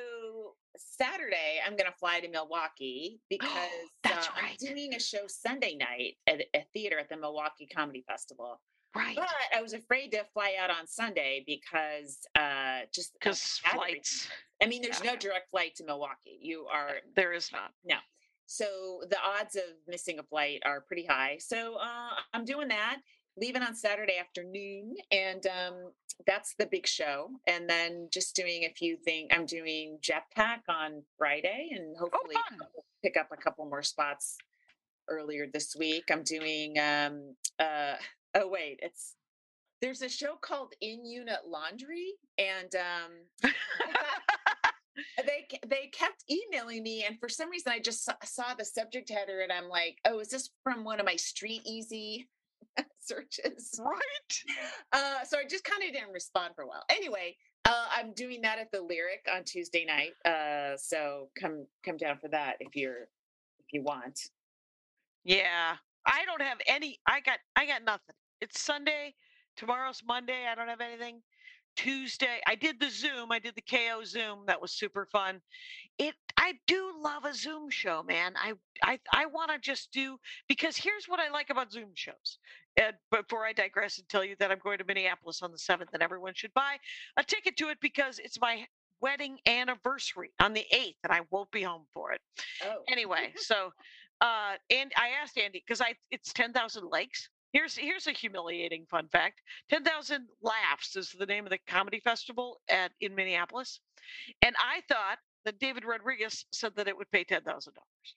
Speaker 2: Saturday, I'm going to fly to Milwaukee <gasps> because
Speaker 3: That's
Speaker 2: uh,
Speaker 3: right.
Speaker 2: I'm doing a show Sunday night at a theater at the Milwaukee Comedy Festival.
Speaker 3: Right.
Speaker 2: But I was afraid to fly out on Sunday because uh, just
Speaker 3: Because flights,
Speaker 2: I mean, there's
Speaker 3: yeah.
Speaker 2: no direct flight to Milwaukee. You are
Speaker 3: there is not.
Speaker 2: So the odds of missing a flight are pretty high. So uh, I'm doing that, leaving on Saturday afternoon, and um, that's the big show. And then just doing a few things. I'm doing Jetpack on Friday, and hopefully
Speaker 3: fun.
Speaker 2: pick up a couple more spots earlier this week. I'm doing. Um, uh, <laughs> oh wait, it's there's a show called In Unit Laundry, and um, <laughs> <laughs> they they kept emailing me and for some reason i just saw, saw the subject header and i'm like oh is this from one of my StreetEasy <laughs> searches
Speaker 3: right.
Speaker 2: uh so i just kind of didn't respond for a while anyway uh i'm doing that at the lyric on tuesday night uh so come come down for that if you're if you want
Speaker 3: Yeah. I don't have any I got I got nothing. It's Sunday. Tomorrow's Monday. I don't have anything. Tuesday. I did the Zoom. I did the KO Zoom. That was super fun. It I do love a Zoom show, man. I I I want to just do because here's what I like about Zoom shows. And before I digress and tell you that I'm going to Minneapolis on the 7th and everyone should buy a ticket to it because it's my wedding anniversary on the 8th and I won't be home for it
Speaker 2: oh
Speaker 3: anyway, so uh and I asked Andy because I it's ten thousand likes. Here's here's a humiliating fun fact. Ten thousand laughs is the name of the comedy festival at in Minneapolis. And I thought that David Rodriguez said that it would pay ten thousand dollars.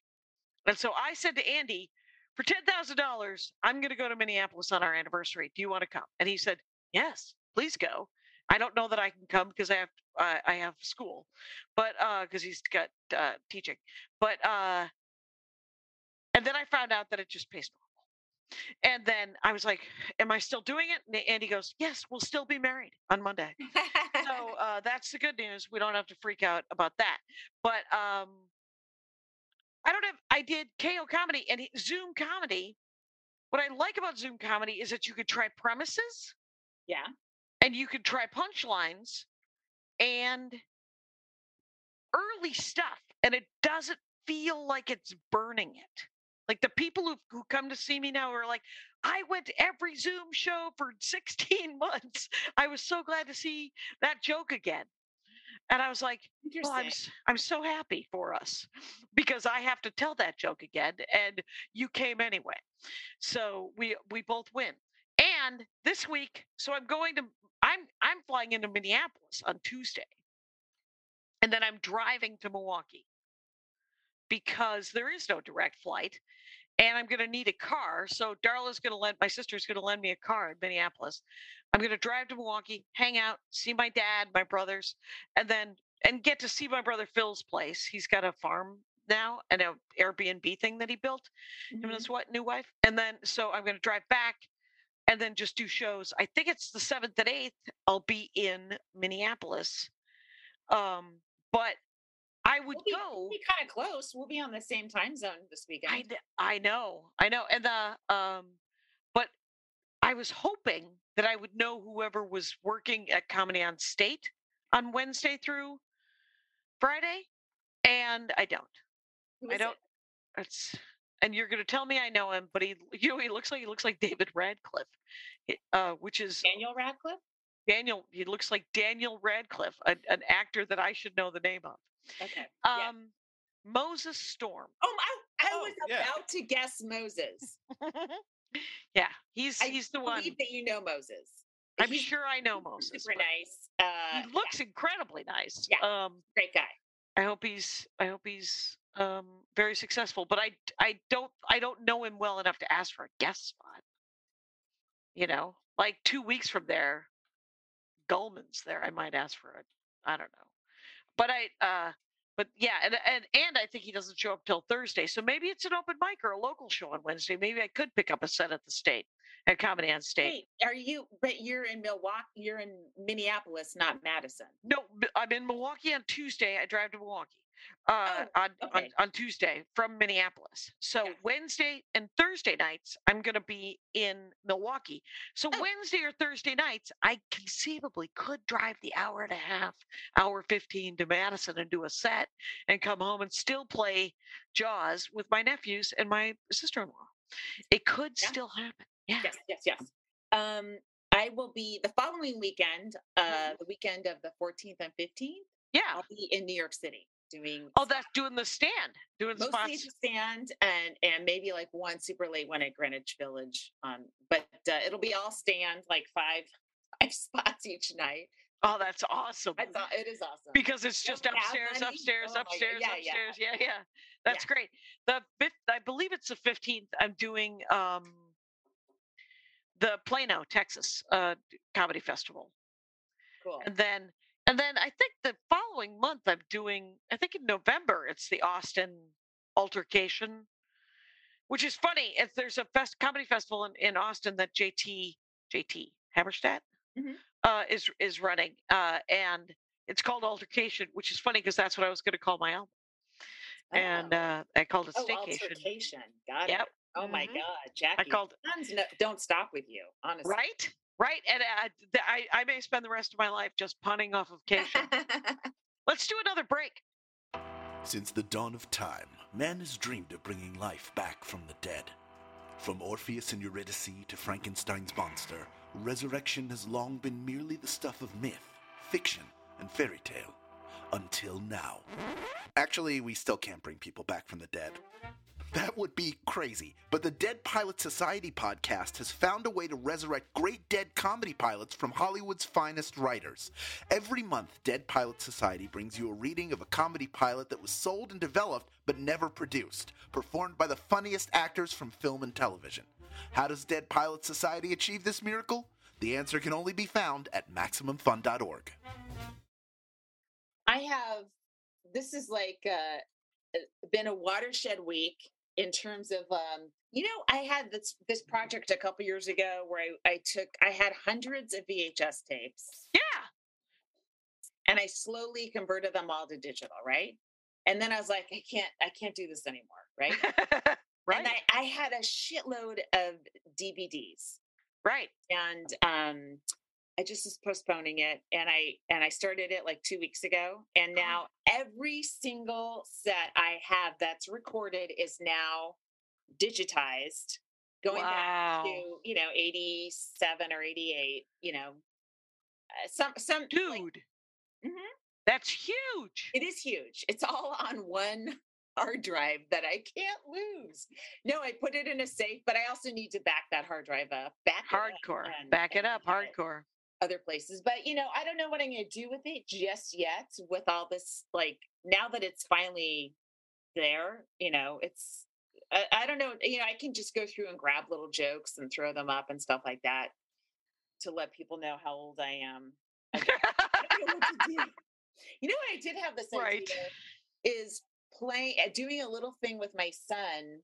Speaker 3: And so I said to Andy, for ten thousand dollars, I'm gonna go to Minneapolis on our anniversary. Do you want to come? And he said, Yes, please go. I don't know that I can come because I have uh, I have school, but because he's got uh, teaching. But uh, and then I found out that it just pays normal. And then I was like, "Am I still doing it?" And Andy goes, "Yes, we'll still be married on Monday." so <laughs> uh, that's the good news. We don't have to freak out about that. But um, I don't have. I did KO comedy and Zoom comedy. What I like about Zoom comedy is that you could try premises
Speaker 2: yeah
Speaker 3: and you could try punchlines and early stuff and it doesn't feel like it's burning it like the people who, who come to see me now are like i went to every zoom show for <laughs> 16 months. I was so glad to see that joke again. And i was like well, I'm, I'm so happy for us because I have to tell that joke again, and you came anyway. So we we both win. And this week, so I'm going to I'm I'm flying into Minneapolis on Tuesday, and then I'm driving to Milwaukee because there is no direct flight, and I'm going to need a car. So Darla's going to lend my sister's going to lend me a car in Minneapolis. I'm going to drive to Milwaukee, hang out, see my dad, my brothers, and then and get to see my brother Phil's place. He's got a farm now and a Airbnb thing that he built. Him and his what new wife. And then so I'm going to drive back and then just do shows. I think it's the seventh and eighth. I'll be in Minneapolis. Um, but I would
Speaker 2: we'll be,
Speaker 3: go.
Speaker 2: be kind of close we'll be on the same time zone this weekend
Speaker 3: I, I know, I know, and the um, but I was hoping that I would know whoever was working at Comedy on State on Wednesday through Friday, and I don't. I don't. It's and you're gonna tell me I know him, but he, you know, he looks like he looks like David Radcliffe, uh, which is
Speaker 2: daniel radcliffe
Speaker 3: Daniel. He looks like Daniel Radcliffe, an actor that I should know the name of.
Speaker 2: Okay yeah.
Speaker 3: Um, Moses Storm.
Speaker 2: oh I, I
Speaker 4: Oh,
Speaker 2: was
Speaker 4: yeah.
Speaker 2: about to guess moses <laughs>
Speaker 3: yeah, he's
Speaker 2: I
Speaker 3: he's the one.
Speaker 2: I believe that you know moses
Speaker 3: I'm
Speaker 2: He's
Speaker 3: sure I know Moses.
Speaker 2: super nice uh
Speaker 3: He looks incredibly nice.
Speaker 2: Yeah.
Speaker 3: Um,
Speaker 2: great guy
Speaker 3: I hope he's I hope he's um very successful. But I I don't I don't know him well enough to ask for a guest spot. You know, like two weeks from there, Gulman's there. I might ask for a. I don't know. But I uh but yeah, and and and I think he doesn't show up till Thursday. So maybe it's an open mic or a local show on Wednesday. Maybe I could pick up a set at the state at Comedy on State.
Speaker 2: Wait, are you? But you're in Milwaukee. You're in Minneapolis, not Madison.
Speaker 3: No, I'm in Milwaukee on Tuesday. I drive to Milwaukee. Uh, on, on
Speaker 2: okay.
Speaker 3: on Tuesday from Minneapolis. So
Speaker 2: Yeah.
Speaker 3: Wednesday and Thursday nights, I'm going to be in Milwaukee. So
Speaker 2: Oh.
Speaker 3: Wednesday or Thursday nights, I conceivably could drive the hour and a half, hour 15 to Madison and do a set and come home and still play Jaws with my nephews and my sister in law. It could
Speaker 2: Yeah.
Speaker 3: still happen. Yeah.
Speaker 2: Yes, yes, yes. Um, I will be the following weekend, uh, the weekend of the 14th and 15th.
Speaker 3: Yeah.
Speaker 2: I'll be in New York City doing
Speaker 3: Oh, that's doing the stand, doing
Speaker 2: mostly
Speaker 3: spots.
Speaker 2: the stand and and maybe like one super late one at Greenwich Village. Um, but uh, it'll be all stand like five <laughs> five spots each night.
Speaker 3: Oh, that's awesome.
Speaker 2: I thought it is awesome.
Speaker 3: because it's just
Speaker 2: have
Speaker 3: upstairs, upstairs,
Speaker 2: Oh
Speaker 3: upstairs,
Speaker 2: yeah, yeah.
Speaker 3: upstairs. Yeah, yeah. That's great. The fifth, I believe it's the fifteenth. I'm doing um the Plano, Texas, uh, comedy festival,
Speaker 2: cool.
Speaker 3: and then and then I think the following month I'm doing. I think in November it's the Austin Altercation, which is funny. If there's a fest comedy festival in, in Austin that JT JT Habersaat
Speaker 2: Mhm.
Speaker 3: uh, is is running, uh, and it's called Altercation, which is funny because that's what I was going to call my album, and
Speaker 2: Oh.
Speaker 3: uh, I called it
Speaker 2: oh,
Speaker 3: Staycation.
Speaker 2: altercation. Got
Speaker 3: Yep.
Speaker 2: it. Oh my
Speaker 3: Mhm.
Speaker 2: God, Jackie.
Speaker 3: I called
Speaker 2: puns no, don't stop with you, honestly.
Speaker 3: right, right, and uh, I I may spend the rest of my life just punning off of cation. <laughs> Let's do another break.
Speaker 8: Since the dawn of time, man has dreamed of bringing life back from the dead. From Orpheus and Eurydice to Frankenstein's monster, resurrection has long been merely the stuff of myth, fiction, and fairy tale. Until now. Actually, we still can't bring people back from the dead. That would be crazy, but the Dead Pilot Society podcast has found a way to resurrect great dead comedy pilots from Hollywood's finest writers. Every month, Dead Pilot Society brings you a reading of a comedy pilot that was sold and developed but never produced, performed by the funniest actors from film and television. How does Dead Pilot Society achieve this miracle? The answer can only be found at MaximumFun.org.
Speaker 2: I have this is like uh been a watershed week in terms of um you know I had this this project a couple years ago where I, I took I had hundreds of VHS tapes
Speaker 3: Yeah.
Speaker 2: and I slowly converted them all to digital, right? And then I was like, I can't I can't do this anymore, right? <laughs>
Speaker 3: right.
Speaker 2: And I, I had a shitload of DVDs
Speaker 3: right.
Speaker 2: and um I just was postponing it and I and I started it like 2 weeks ago and now every single set I have that's recorded is now digitized going back to you know 87 or 88 you know uh, some some
Speaker 3: Dude.
Speaker 2: like, Mhm.
Speaker 3: That's huge.
Speaker 2: it is huge it's all on one <laughs> hard drive that I can't lose no I put it in a safe but I also need to back that hard drive up back it up
Speaker 3: Hardcore.
Speaker 2: and-
Speaker 3: Back it up. Hardcore.
Speaker 2: Other places. But you know, I don't know what I'm going to do with it just yet. With all this, like now that it's finally there, you know, it's I, I don't know. You know, I can just go through and grab little jokes and throw them up and stuff like that to let people know how old I am. I what. <laughs> You know what I did have this
Speaker 3: Right.
Speaker 2: idea is playing uh, doing a little thing with my son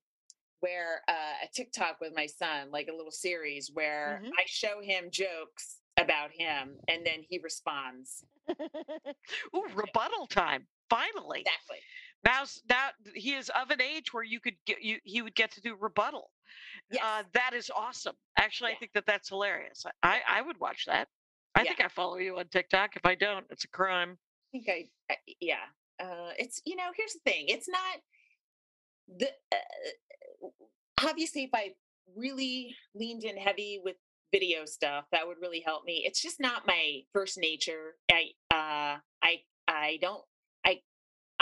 Speaker 2: where uh, a TikTok with my son, like a little series where
Speaker 3: Mhm.
Speaker 2: I show him jokes about him and then he responds. <laughs>
Speaker 3: Ooh, rebuttal time. Finally.
Speaker 2: Exactly.
Speaker 3: Now's now he is of an age where you could get you he would get to do rebuttal.
Speaker 2: Yes.
Speaker 3: Uh, that is awesome. Actually, I think that that's hilarious. I, I would watch that. I
Speaker 2: Yeah.
Speaker 3: think I follow you on TikTok. If I don't, it's a crime.
Speaker 2: I think I, I yeah. Uh, it's you know here's the thing. It's not the uh, obviously if I really leaned in heavy with video stuff that would really help me. It's just not my first nature. I uh I I don't I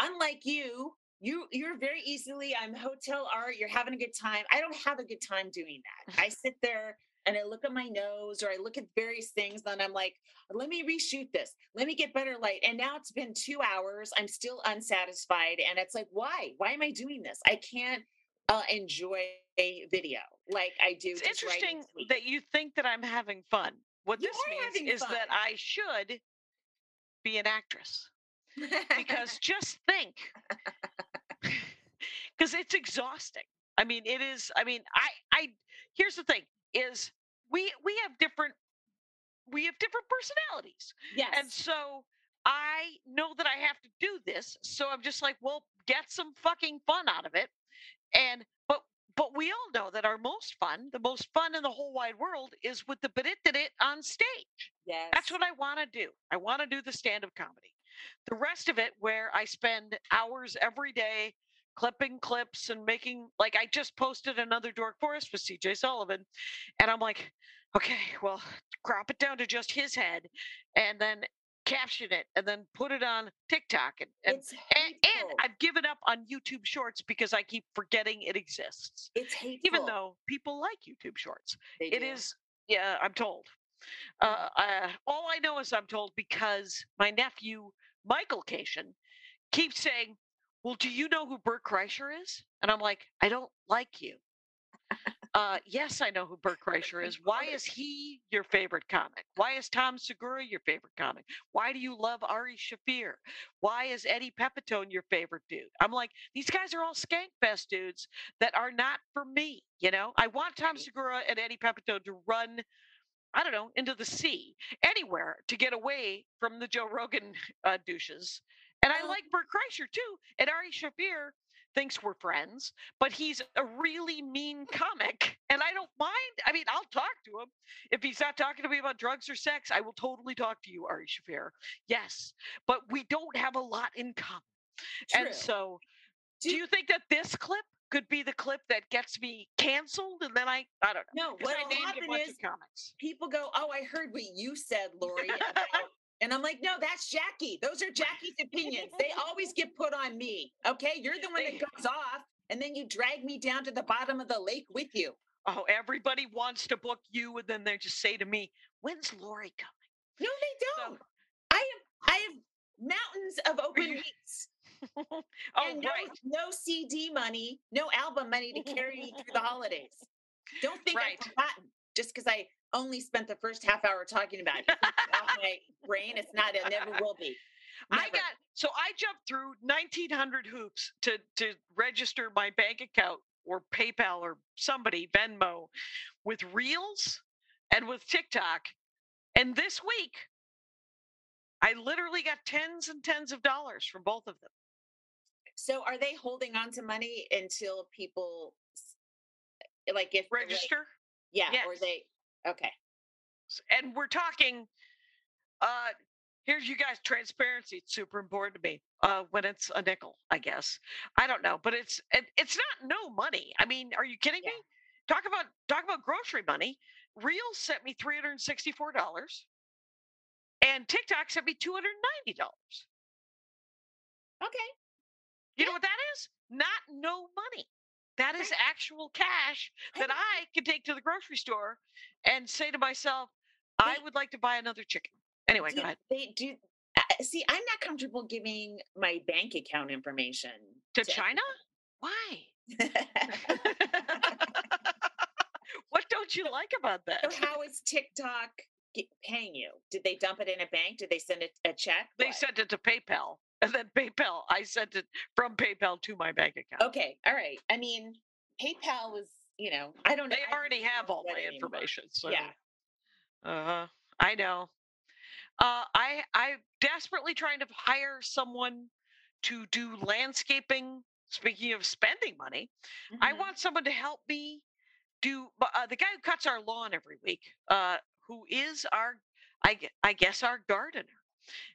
Speaker 2: unlike you. You you're very easily I'm hotel art. You're having a good time. I don't have a good time doing that. I <laughs> sit there and I look at my nose or I look at various things and I'm like, let me reshoot this. Let me get better light. And now it's been two hours. I'm still unsatisfied. And it's like, why? Why am I doing this? I can't uh, enjoy a video like I do.
Speaker 3: It's interesting that you think that I'm having fun. What
Speaker 2: You
Speaker 3: this means is that. I should be an actress. because <laughs> just think <laughs> because it's exhausting i mean it is i mean i i here's the thing is we we have different we have different personalities
Speaker 2: yes.
Speaker 3: and so I know that I have to do this, so I'm just like, well, get some fucking fun out of it. And but but we all know that our most fun, the most fun in the whole wide world, is with the bit it that it on stage.
Speaker 2: Yes.
Speaker 3: That's what I want to do. I want to do the stand up comedy. The rest of it, where I spend hours every day clipping clips and making, like, I just posted another Dork Forest with CJ Sullivan. And I'm like, okay, well, crop it down to just his head and then caption it and then put it on TikTok. And, and,
Speaker 2: it's
Speaker 3: and, and I've given up on YouTube Shorts because I keep forgetting it exists.
Speaker 2: it's hateful.
Speaker 3: Even though people like YouTube Shorts.
Speaker 2: They
Speaker 3: It
Speaker 2: do.
Speaker 3: is, yeah, I'm told. Uh, uh, all I know is I'm told because my nephew, Michael Kashian, keeps saying, Well, do you know who Bert Kreischer is? And I'm like, I don't like you. Uh, yes, I know who Bert Kreischer is. <laughs> Why is he your favorite comic? Why is Tom Segura your favorite comic? Why do you love Ari Shaffir? Why is Eddie Pepitone your favorite dude? I'm like, these guys are all skankfest dudes that are not for me. You know, I want Tom Segura and Eddie Pepitone to run, I don't know, into the sea, anywhere to get away from the Joe Rogan uh, douches. And I like Bert Kreischer too. And Ari Shaffir thinks we're friends, but he's a really mean comic. And I don't mind. I mean, I'll talk to him. If he's not talking to me about drugs or sex, I will totally talk to you, Ari Shaffir. Yes. But we don't have a lot in common.
Speaker 2: True.
Speaker 3: And so, do,
Speaker 2: Do-
Speaker 3: you think that this clip could be the clip that gets me canceled? And then I, I don't know.
Speaker 2: no,
Speaker 3: 'cause I named a
Speaker 2: happen
Speaker 3: bunch
Speaker 2: is
Speaker 3: comics.
Speaker 2: people go, "Oh, I heard what you said, Laurie." about-" <laughs> and I'm like, "No, that's Jackie. Those are Jackie's opinions. They always get put on me. Okay, you're the one that goes off, and then you drag me down to the bottom of the lake with you.
Speaker 3: Oh, everybody wants to book you, and then they just say to me, "When's Laurie coming?"
Speaker 2: No, they don't. I have I have mountains of open
Speaker 3: you-
Speaker 2: weeks <laughs>
Speaker 3: oh,
Speaker 2: and no,
Speaker 3: right,
Speaker 2: no CD money, no album money to carry me through the holidays. Don't think
Speaker 3: Right.
Speaker 2: I've forgotten just because I only spent the first half hour talking about it. Off my brain. It's not. It never will be.
Speaker 3: I got so I jumped through 1900 hoops to to register my bank account or PayPal or somebody Venmo with Reels and with TikTok. And this week I literally got tens and tens of dollars from both of them.
Speaker 2: So are they holding on to money until people like if like- Yeah, or they okay.
Speaker 3: And we're talking uh here's you guys transparency it's super important to me uh when it's a nickel i guess. I don't know but it's it, it's not no money i mean are you kidding
Speaker 2: Yeah.
Speaker 3: me? Talk about talk about grocery money. Real sent me $364 and tiktok sent me $290
Speaker 2: Okay.
Speaker 3: you know what that is? Not no money that is actual cash that i can take to the grocery store and say to myself i would like to buy another chicken anyway
Speaker 2: do
Speaker 3: go ahead
Speaker 2: They do see, I'm not comfortable giving my bank account information
Speaker 3: to China? Why? <laughs> <laughs> what don't you like about
Speaker 2: So
Speaker 3: that?
Speaker 2: how is TikTok paying you? Did they dump it in a bank? Did they send it a check?
Speaker 3: They
Speaker 2: What?
Speaker 3: sent it to PayPal, <laughs> and then PayPal, I sent it from PayPal to my bank account.
Speaker 2: Okay, all right. I mean, PayPal was, you know, I don't know.
Speaker 3: They
Speaker 2: I
Speaker 3: already have all my information. So,
Speaker 2: Yeah.
Speaker 3: uh, I know. Uh, I I'm desperately trying to hire someone to do landscaping. Speaking of spending money, I
Speaker 2: Mhm.
Speaker 3: want someone to help me do uh, the guy who cuts our lawn every week, uh, who is our, I, I guess, our gardener.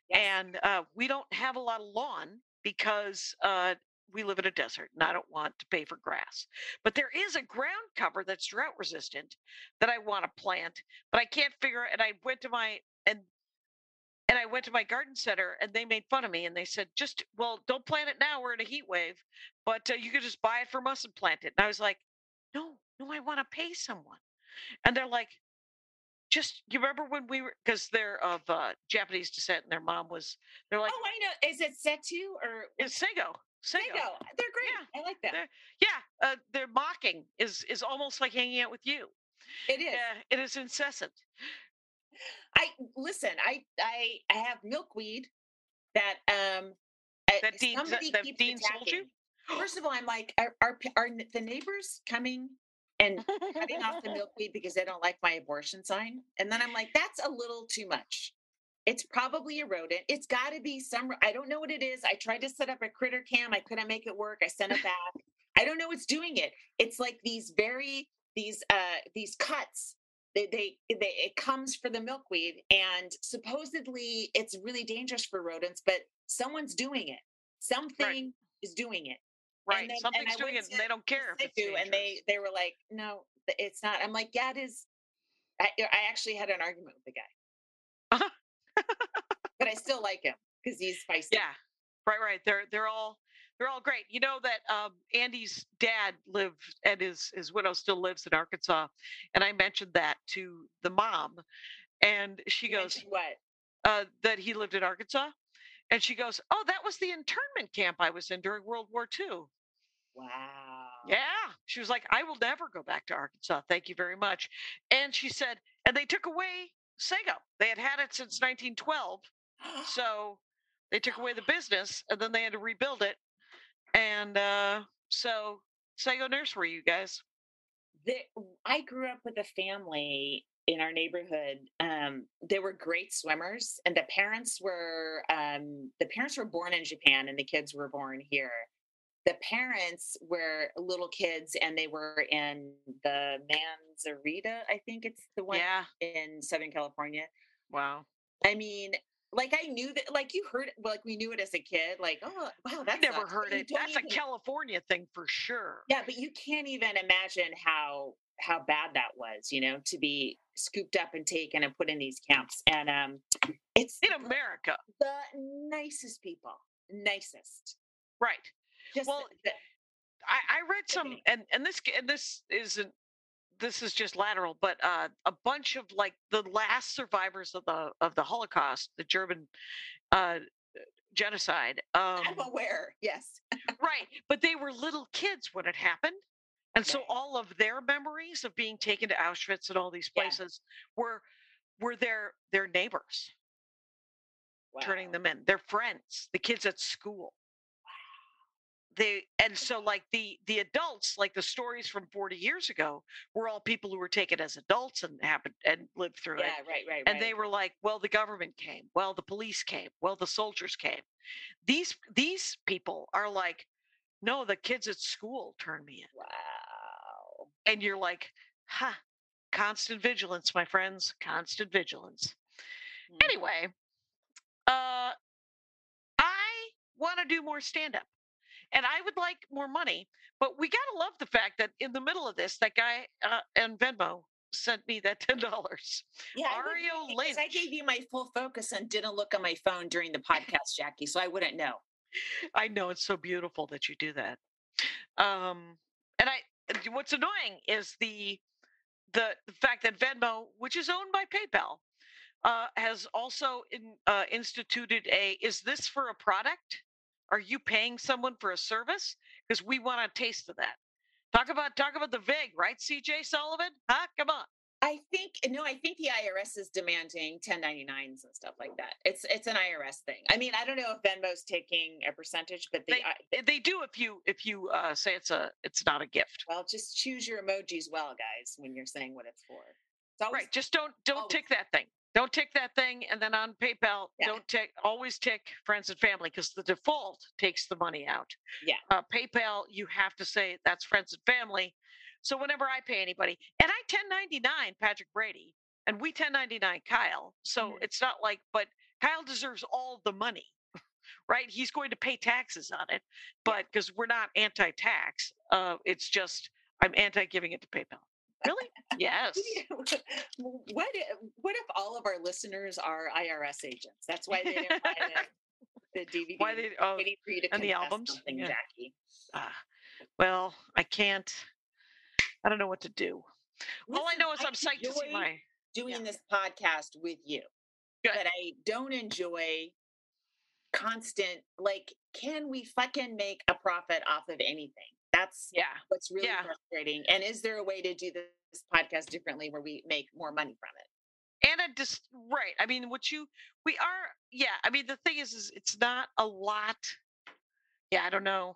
Speaker 2: Yes.
Speaker 3: And uh, we don't have a lot of lawn because uh, we live in a desert and I don't want to pay for grass. But there is a ground cover that's drought resistant that I want to plant, but I can't figure And I went to my and and I went to my garden center and they made fun of me and they said, just well, don't plant it now. We're in a heat wave, but uh, you could just buy it from us and plant it. And I was like, no, no, I want to pay someone. And they're like, just you remember when we were because they're of uh, Japanese descent and their mom was they're like
Speaker 2: oh, I know. Is it Setu or
Speaker 3: it's Sego. Sego.
Speaker 2: Sego? They're great.
Speaker 3: Yeah,
Speaker 2: I like them.
Speaker 3: they're- Yeah, uh, their mocking is is almost like hanging out with you.
Speaker 2: It is.
Speaker 3: Yeah, it is incessant.
Speaker 2: I listen. I I I have milkweed that um uh,
Speaker 3: That Dean- that-
Speaker 2: somebody
Speaker 3: that
Speaker 2: keeps
Speaker 3: Dean sold you?
Speaker 2: First of all, I'm like, are, are are the neighbors coming and cutting off the <laughs> milkweed because they don't like my abortion sign? And then I'm like, that's a little too much. It's probably a rodent. It's got to be some. I don't know what it is. I tried to set up a critter cam. I couldn't make it work. I sent it back. I don't know what's doing it. It's like these very these uh these cuts. They, they they it comes for the milkweed, and supposedly it's really dangerous for rodents. But someone's doing it. Something is doing it.
Speaker 3: Right.
Speaker 2: then-
Speaker 3: Something's doing it and they don't care if
Speaker 2: They do, and they they were like, no, it's not. I'm like, yeah, it is. I, I actually had an argument with the guy, <laughs> but I still like him because he's spicy.
Speaker 3: Yeah. Right, right. They're they're all they're all great. You know that um, Andy's dad lived and his his widow still lives in Arkansas, and I mentioned that to the mom, and she
Speaker 2: You
Speaker 3: goes
Speaker 2: what?
Speaker 3: uh, that he lived in Arkansas, and she goes, "Oh, that was the internment camp I was in during World War II."
Speaker 2: Wow.
Speaker 3: Yeah. She was like, I will never go back to Arkansas. Thank you very much. And she said, and they took away Sego. They had had it since 1912. <gasps> So they took away the business and then they had to rebuild it. And uh, so Sego Nursery, you guys.
Speaker 2: the, I grew up with a family in our neighborhood. Um, they were great swimmers, and the parents were um, the parents were born in Japan, and the kids were born here. The parents were little kids, and they were in the Manzanar, I think it's the one
Speaker 3: Yeah.
Speaker 2: in Southern California.
Speaker 3: Wow.
Speaker 2: I mean, like I knew that, like you heard, like we knew it as a kid. Like, oh wow,
Speaker 3: I
Speaker 2: that
Speaker 3: never
Speaker 2: sucks,"
Speaker 3: heard it. That's a California thing for sure.
Speaker 2: yeah, but you can't even imagine how how bad that was, you know, to be scooped up and taken and put in these camps. And um it's
Speaker 3: In America.
Speaker 2: the nicest people, nicest.
Speaker 3: Right.
Speaker 2: Just
Speaker 3: Well,
Speaker 2: the-
Speaker 3: I, I read some, and and this and this isn't. This is just lateral, but uh, a bunch of like the last survivors of the of the Holocaust, the German uh, genocide. Um,
Speaker 2: I'm aware. Yes.
Speaker 3: right, but they were little kids when it happened, and so all of their memories of being taken to Auschwitz and all these
Speaker 2: Yeah.
Speaker 3: places were were their their neighbors turning them in, their friends, the kids at school. They and so like the the adults, like the stories from 40 years ago, were all people who were taken as adults and happened and lived through
Speaker 2: Yeah,
Speaker 3: it.
Speaker 2: right, right,
Speaker 3: And
Speaker 2: right.
Speaker 3: they were like, well, the government came, well, the police came, well, the soldiers came. These these people are like, no, the kids at school turned me in.
Speaker 2: wow.
Speaker 3: And you're like, huh, constant vigilance, my friends, constant vigilance.
Speaker 2: Hmm.
Speaker 3: Anyway, uh, I want to do more stand up and I would like more money, but we got to love the fact that in the middle of this, that guy uh, and Venmo sent me that <laughs> $10.
Speaker 2: Yeah, I wouldn't
Speaker 3: Ario
Speaker 2: know because I gave you my full focus and didn't look on my phone during the <laughs> podcast, Jackie, so I wouldn't know.
Speaker 3: I know it's so beautiful that you do that. Um, and I, what's annoying is the, the the fact that Venmo, which is owned by PayPal, uh, has also in, uh, instituted a. Is this for a product? Are you paying someone for a service? Because we want a taste of that. Talk about talk about the vig, right, CJ Sullivan? Huh? Come on.
Speaker 2: I think no, I think the IRS is demanding 1099s and stuff like that. It's it's an IRS thing. I mean, I don't know if Venmo's taking a percentage, but they,
Speaker 3: They they do if you if you uh, say it's a it's not a gift.
Speaker 2: well, just choose your emojis well, guys, when you're saying what it's for. It's always
Speaker 3: Right. Just don't don't
Speaker 2: always-
Speaker 3: tick that thing. Don't tick that thing, and then on PayPal,
Speaker 2: Yeah.
Speaker 3: don't tick. Always tick friends and family because the default takes the money out.
Speaker 2: Yeah.
Speaker 3: Uh, PayPal, you have to say that's friends and family. So whenever I pay anybody, and I 1099 Patrick Brady, and we 1099 Kyle. So
Speaker 2: Mhm.
Speaker 3: it's not like, but Kyle deserves all the money, <laughs> right? He's going to pay taxes on it, but because we're not anti-tax, uh, it's just I'm anti giving it to PayPal. Really? yes. <laughs>
Speaker 2: what if, what if all of our listeners are IRS agents? That's why they didn't buy the, <laughs> the DVD.
Speaker 3: Why they? Oh,
Speaker 2: waiting for you to
Speaker 3: and the albums?
Speaker 2: something,
Speaker 3: Yeah.
Speaker 2: Jackie.
Speaker 3: ah, well, I can't. I don't know what to do. All I know is I'm psyched to see my.
Speaker 2: doing this podcast with you.
Speaker 3: Good.
Speaker 2: But I don't enjoy constant like can we fucking make a profit off of anything? That's
Speaker 3: Yeah.
Speaker 2: what's really
Speaker 3: Yeah.
Speaker 2: frustrating. And is there a way to do this podcast differently where we make more money from it?
Speaker 3: and a dis- right i mean what you we are yeah i mean the thing is is it's not a lot yeah i don't know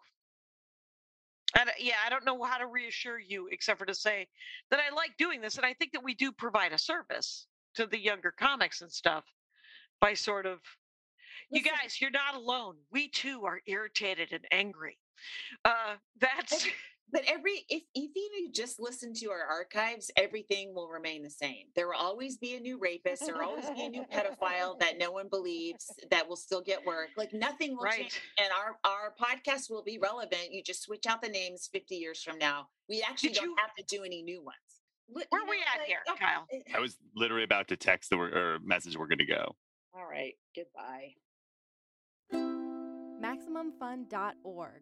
Speaker 3: I don't- yeah i don't know how to reassure you except for to say that i like doing this and i think that we do provide a service to the younger comics and stuff by sort of you guys, you're not alone. We too are irritated and angry. Uh, that's <laughs>
Speaker 2: But every if if you just listen to our archives, everything will remain the same. There will always be a new rapist. There will always be a new pedophile that no one believes that will still get work. Like nothing will
Speaker 3: Right.
Speaker 2: change, and our our podcast will be relevant. You just switch out the names fifty years from now. We actually
Speaker 3: Did
Speaker 2: don't
Speaker 3: you-
Speaker 2: have to do any new ones.
Speaker 3: Where
Speaker 2: you
Speaker 3: we
Speaker 2: know,
Speaker 3: at
Speaker 2: like,
Speaker 3: here,
Speaker 2: oh,
Speaker 3: Kyle?
Speaker 2: eh,
Speaker 4: I was literally about to text the wor- or message we're gonna go.
Speaker 2: All right, goodbye.
Speaker 9: MaximumFun.org.